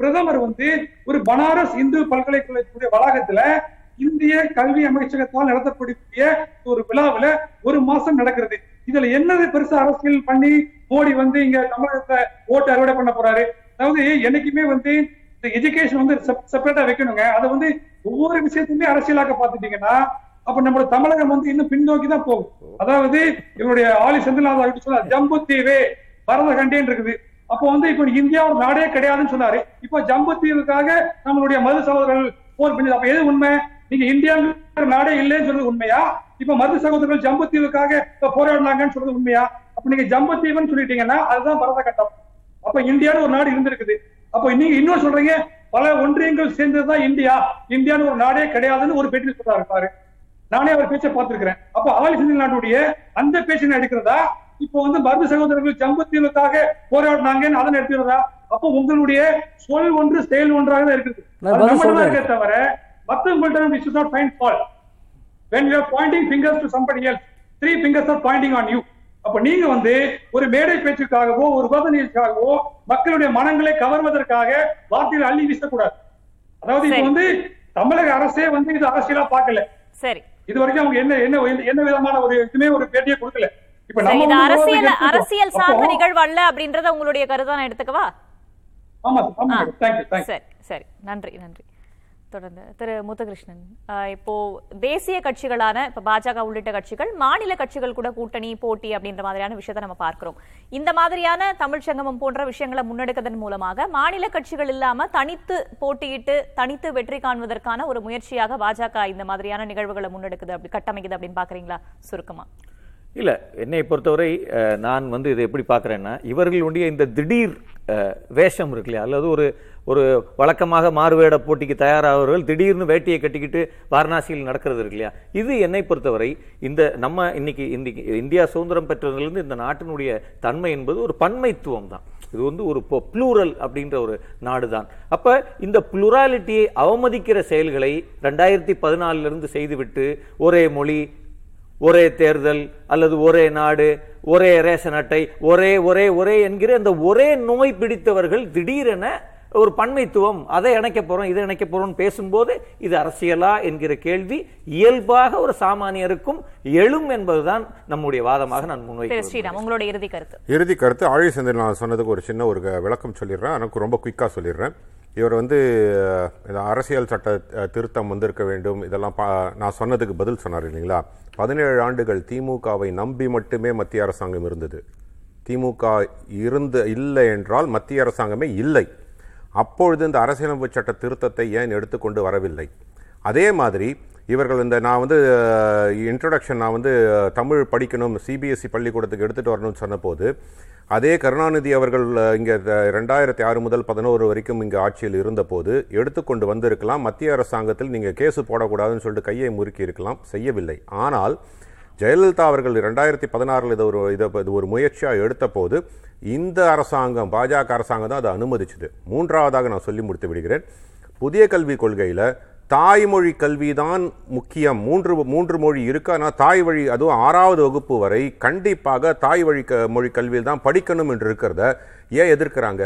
பிரதமர் வந்து ஒரு பனாரஸ் இந்து பல்கலைக்கழகத்துடைய வளாகத்துல இந்திய கல்வி அமைச்சகத்தால் நடத்தக்கூடிய ஒரு விழாவுல ஒரு மாசம் நடக்கிறது. இதுல என்னது பெருசா அரசியல் பண்ணி மோடி வந்து இங்க தமிழகத்துல ஓட்டு அறுவடை பண்ண போறாரு? அதாவது என்னைக்குமே வந்து இந்த எஜுகேஷன் வந்து செப்பரேட்டா வைக்கணுங்க. அதை வந்து ஒவ்வொரு விஷயத்தையுமே அரசியலாக்க பாத்துட்டீங்கன்னா அப்ப நம்மளோட தமிழகம் வந்து இன்னும் பின்னோக்கி தான் போகும். அதாவது இவருடைய ஆலி செந்தில்நாத் ஆகிட்டு ஜம்பு தீவு பரத கண்டேன் இருக்குது. அப்போ வந்து இப்ப இந்தியா ஒரு நாடே கிடையாதுன்னு சொன்னாரு. இப்ப ஜம்பு தீவுக்காக நம்மளுடைய மது சகோதரர்கள் போர் பண்ணி அப்ப எது உண்மை? நீங்க இந்தியாங்கிற நாடே இல்லைன்னு சொல்றது உண்மையா? இப்ப மது சகோதரர்கள் ஜம்பு தீவுக்காக இப்ப போராடினாங்கன்னு சொல்றது உண்மையா? அப்ப நீங்க ஜம்பு தீவுன்னு சொல்லிட்டீங்கன்னா அதுதான் பரத கட்டம். அப்ப இந்தியான்னு ஒரு நாடு இருந்திருக்குது. அப்ப நீங்க இன்னும் சொல்றீங்க பல ஒன்றியங்கள் சேர்ந்ததுதான் இந்தியா. இந்தியான்னு ஒரு நாடே கிடையாதுன்னு ஒரு பேட்டி சொல்றாரு பாரு. நானே அவர் பேச்சை பார்த்திருக்கிறேன். அப்ப ஆலி நாட்டுடைய அந்த பேச்சை நான் எடுக்கிறதா? இப்போ வந்து மருது சகோதரர்கள் ஜம்பத்தீவுக்காக போராடினாங்கன்னு அதனை எடுத்துக்கிறதா? அப்போ உங்களுடைய சொல் ஒன்று செயல் ஒன்றாக தான் இருக்குது. அது. இருக்கே தவிர மத்தவங்கள்ட்ட we should not find fault. When you are pointing fingers to somebody else three fingers are pointing on you. அப்ப நீங்க வந்து ஒரு மேடை பேச்சுக்காகவோ ஒரு விவாத நிகழ்ச்சிக்காகவோ மக்களுடைய மனங்களை கவர்வதற்காக வார்த்தைகளை அள்ளி வீசக்கூடாது. அதாவது இப்ப. வந்து தமிழக அரசே வந்து இது அரசியலா பார்க்கல. சரி. இது வரைக்கும் அவங்க என்ன என்ன என்ன விதமான ஒரு இதுமே ஒரு பேட்டியை கொடுக்கல. இது அரசியல். சார்ந்த நிகழ்வு அல்ல அப்படின்றத உங்களுடைய கருத்தா நான் எடுத்துக்கவா சரி சரி. நன்றி நன்றி. தொடர்ந்து திரு முத்துகிருஷ்ணன். இப்போ தேசிய கட்சிகளான இப்ப பாஜக உள்ளிட்ட கட்சிகள் மாநில கட்சிகள் கூட கூட்டணி போட்டி அப்படின்ற மாதிரியான விஷயத்தை நம்ம பார்க்கிறோம். இந்த மாதிரியான தமிழ் சங்கமம் போன்ற விஷயங்களை முன்னெடுக்கதன் மூலமாக மாநில கட்சிகள் இல்லாம தனித்து போட்டியிட்டு தனித்து வெற்றி காண்பதற்கான ஒரு முயற்சியாக பாஜக இந்த மாதிரியான நிகழ்வுகளை முன்னெடுக்குது அப்படி கட்டமைக்குது அப்படின்னு பாக்குறீங்களா சுருக்கமா. இல்லை என்னை பொறுத்தவரை நான் வந்து இதை எப்படி பார்க்குறேன்னா இவர்களுடைய இந்த திடீர் வேஷம் இருக்கு இல்லையா? அல்லது ஒரு ஒரு வழக்கமாக மாறுவேட போட்டிக்கு தயாராகிறவர்கள் திடீர்னு வேட்டியை கட்டிக்கிட்டு வாரணாசியில் நடக்கிறது இருக்கு இல்லையா? இது என்னை பொறுத்தவரை இந்த நம்ம இன்னைக்கு இன்னைக்கு இந்தியா சுதந்திரம் பெற்றதுலேருந்து இந்த நாட்டினுடைய தன்மை என்பது ஒரு பன்மைத்துவம் தான். இது வந்து ஒரு ப்ளூரல் அப்படின்ற ஒரு நாடு தான் அப்போ இந்த ப்ளூராலிட்டியை அவமதிக்கிற செயல்களை ரெண்டாயிரத்தி பதினாலிருந்து செய்துவிட்டு ஒரே மொழி ஒரே தேர்தல் அல்லது ஒரே நாடு ஒரே ரேஷன் அட்டை ஒரே ஒரே ஒரே என்கிற அந்த ஒரே நோய் பிடித்தவர்கள் திடீரென ஒரு பன்மைத்துவம் அதை இணைக்க போறோம் இதை இணைக்க போறோம் பேசும்போது இது அரசியலா என்கிற கேள்வி இயல்பாக ஒரு சாமானியருக்கும் எழும் என்பதுதான் நம்முடைய வாதமாக நான் முன்வைக்கிறேன் ஸ்ரீராம் உங்களோட இறுதி கருத்து. இறுதி கருத்து ஆழி செந்தில் நான் சொன்னதுக்கு ஒரு சின்ன ஒரு விளக்கம் சொல்லிடுறேன். எனக்கு ரொம்ப குயிக்காக சொல்லிடுறேன். இவர் வந்து இந்த அரசியல் சட்ட திருத்தம் வந்திருக்க வேண்டும். இதெல்லாம் பா நான் சொன்னதுக்கு பதில் சொன்னார் இல்லைங்களா? பதினேழு ஆண்டுகள் திமுகவை நம்பி மட்டுமே மத்திய அரசாங்கம் இருந்தது. திமுக இருந்து இல்லை என்றால் மத்திய அரசாங்கமே இல்லை. அப்பொழுது இந்த அரசியலமைப்பு சட்ட திருத்தத்தை ஏன் எடுத்துக்கொண்டு வரவில்லை? அதே மாதிரி இவர்கள் இந்த நான் வந்து இன்ட்ரடக்ஷன் நான் வந்து தமிழ் படிக்கணும் சிபிஎஸ்சி பள்ளிக்கூடத்துக்கு எடுத்துகிட்டு வரணும்னு சொன்னபோது அதே கருணாநிதி அவர்கள் இங்கே ரெண்டாயிரத்தி ஆறு முதல் பதினோரு வரைக்கும் இங்கே ஆட்சியில் இருந்தபோது எடுத்துக்கொண்டு வந்திருக்கலாம். மத்திய அரசாங்கத்தில் நீங்கள் கேஸு போடக்கூடாதுன்னு சொல்லிட்டு கையை முறுக்கி இருக்கலாம். செய்யவில்லை. ஆனால் ஜெயலலிதா அவர்கள் ரெண்டாயிரத்தி பதினாறில் இதை ஒரு இதை இது ஒரு முயற்சியாக எடுத்தபோது இந்த அரசாங்கம் பாஜக அரசாங்கம் தான் அதை அனுமதிச்சது. மூன்றாவதாக நான் சொல்லி முடித்து விடுகிறேன். புதிய கல்விக் கொள்கையில் தாய்மொழி கல்வி தான் முக்கியம். மூன்று மூன்று மொழி இருக்கு. ஆனால் தாய் வழி அதுவும் ஆறாவது வகுப்பு வரை கண்டிப்பாக தாய் வழி க மொழி கல்வியில் தான் படிக்கணும் என்று இருக்கிறத ஏன் எதிர்க்கிறாங்க?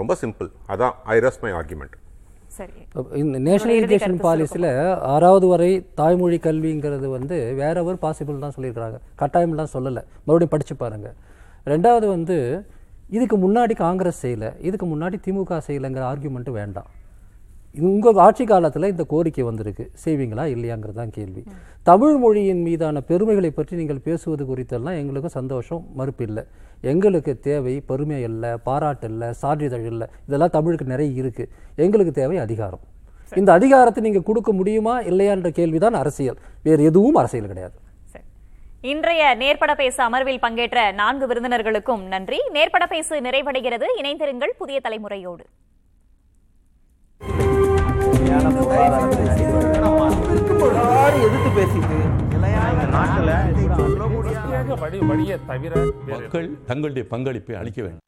ரொம்ப சிம்பிள். அதான் ஐ ரெஸ்ட் மை ஆர்குமெண்ட் சரி. இந்த நேஷனல் எஜுகேஷன் பாலிசியில் ஆறாவது வரை தாய்மொழி கல்விங்கிறது வந்து வேற எவர் பாசிபிள் தான் சொல்லியிருக்காங்க கட்டாயம்லாம் சொல்லலை. மறுபடியும் படிச்சு பாருங்க. ரெண்டாவது வந்து இதுக்கு முன்னாடி காங்கிரஸ் செய்யல. இதுக்கு முன்னாடி திமுக செய்யலைங்கிற ஆர்கியூமெண்ட் வேண்டாம். உங்க ஆட்சி காலத்துல இந்த கோரிக்கை வந்திருக்கு. செய்வீங்களா? இல்லையாங்கிறது தான் கேள்வி. தமிழ் மொழியின் மீதான பெருமைகளை பற்றி நீங்கள் பேசுவது குறித்தெல்லாம் எங்களுக்கு சந்தோஷம் மறுப்பு இல்லை. எங்களுக்கு தேவை பெருமை இல்லை பாராட்டு இல்லை சான்றிதழ் இல்லை. இதெல்லாம் தமிழுக்கு நிறைய இருக்கு. எங்களுக்கு தேவை அதிகாரம். இந்த அதிகாரத்தை நீங்க கொடுக்க முடியுமா இல்லையான்ற கேள்விதான் அரசியல். வேறு எதுவும் அரசியல் கிடையாது. இன்றைய நேர்பட பேச அமர்வில் பங்கேற்ற நான்கு விருந்தினர்களுக்கும் நன்றி. நேர்பட பேசு நிறைவடைகிறது. இணைந்திருங்கள் புதிய தலைமுறையோடு. எதிர்த்து பேசிட்டு மக்கள் தங்களுடைய பங்களிப்பை அளிக்க வேண்டும்.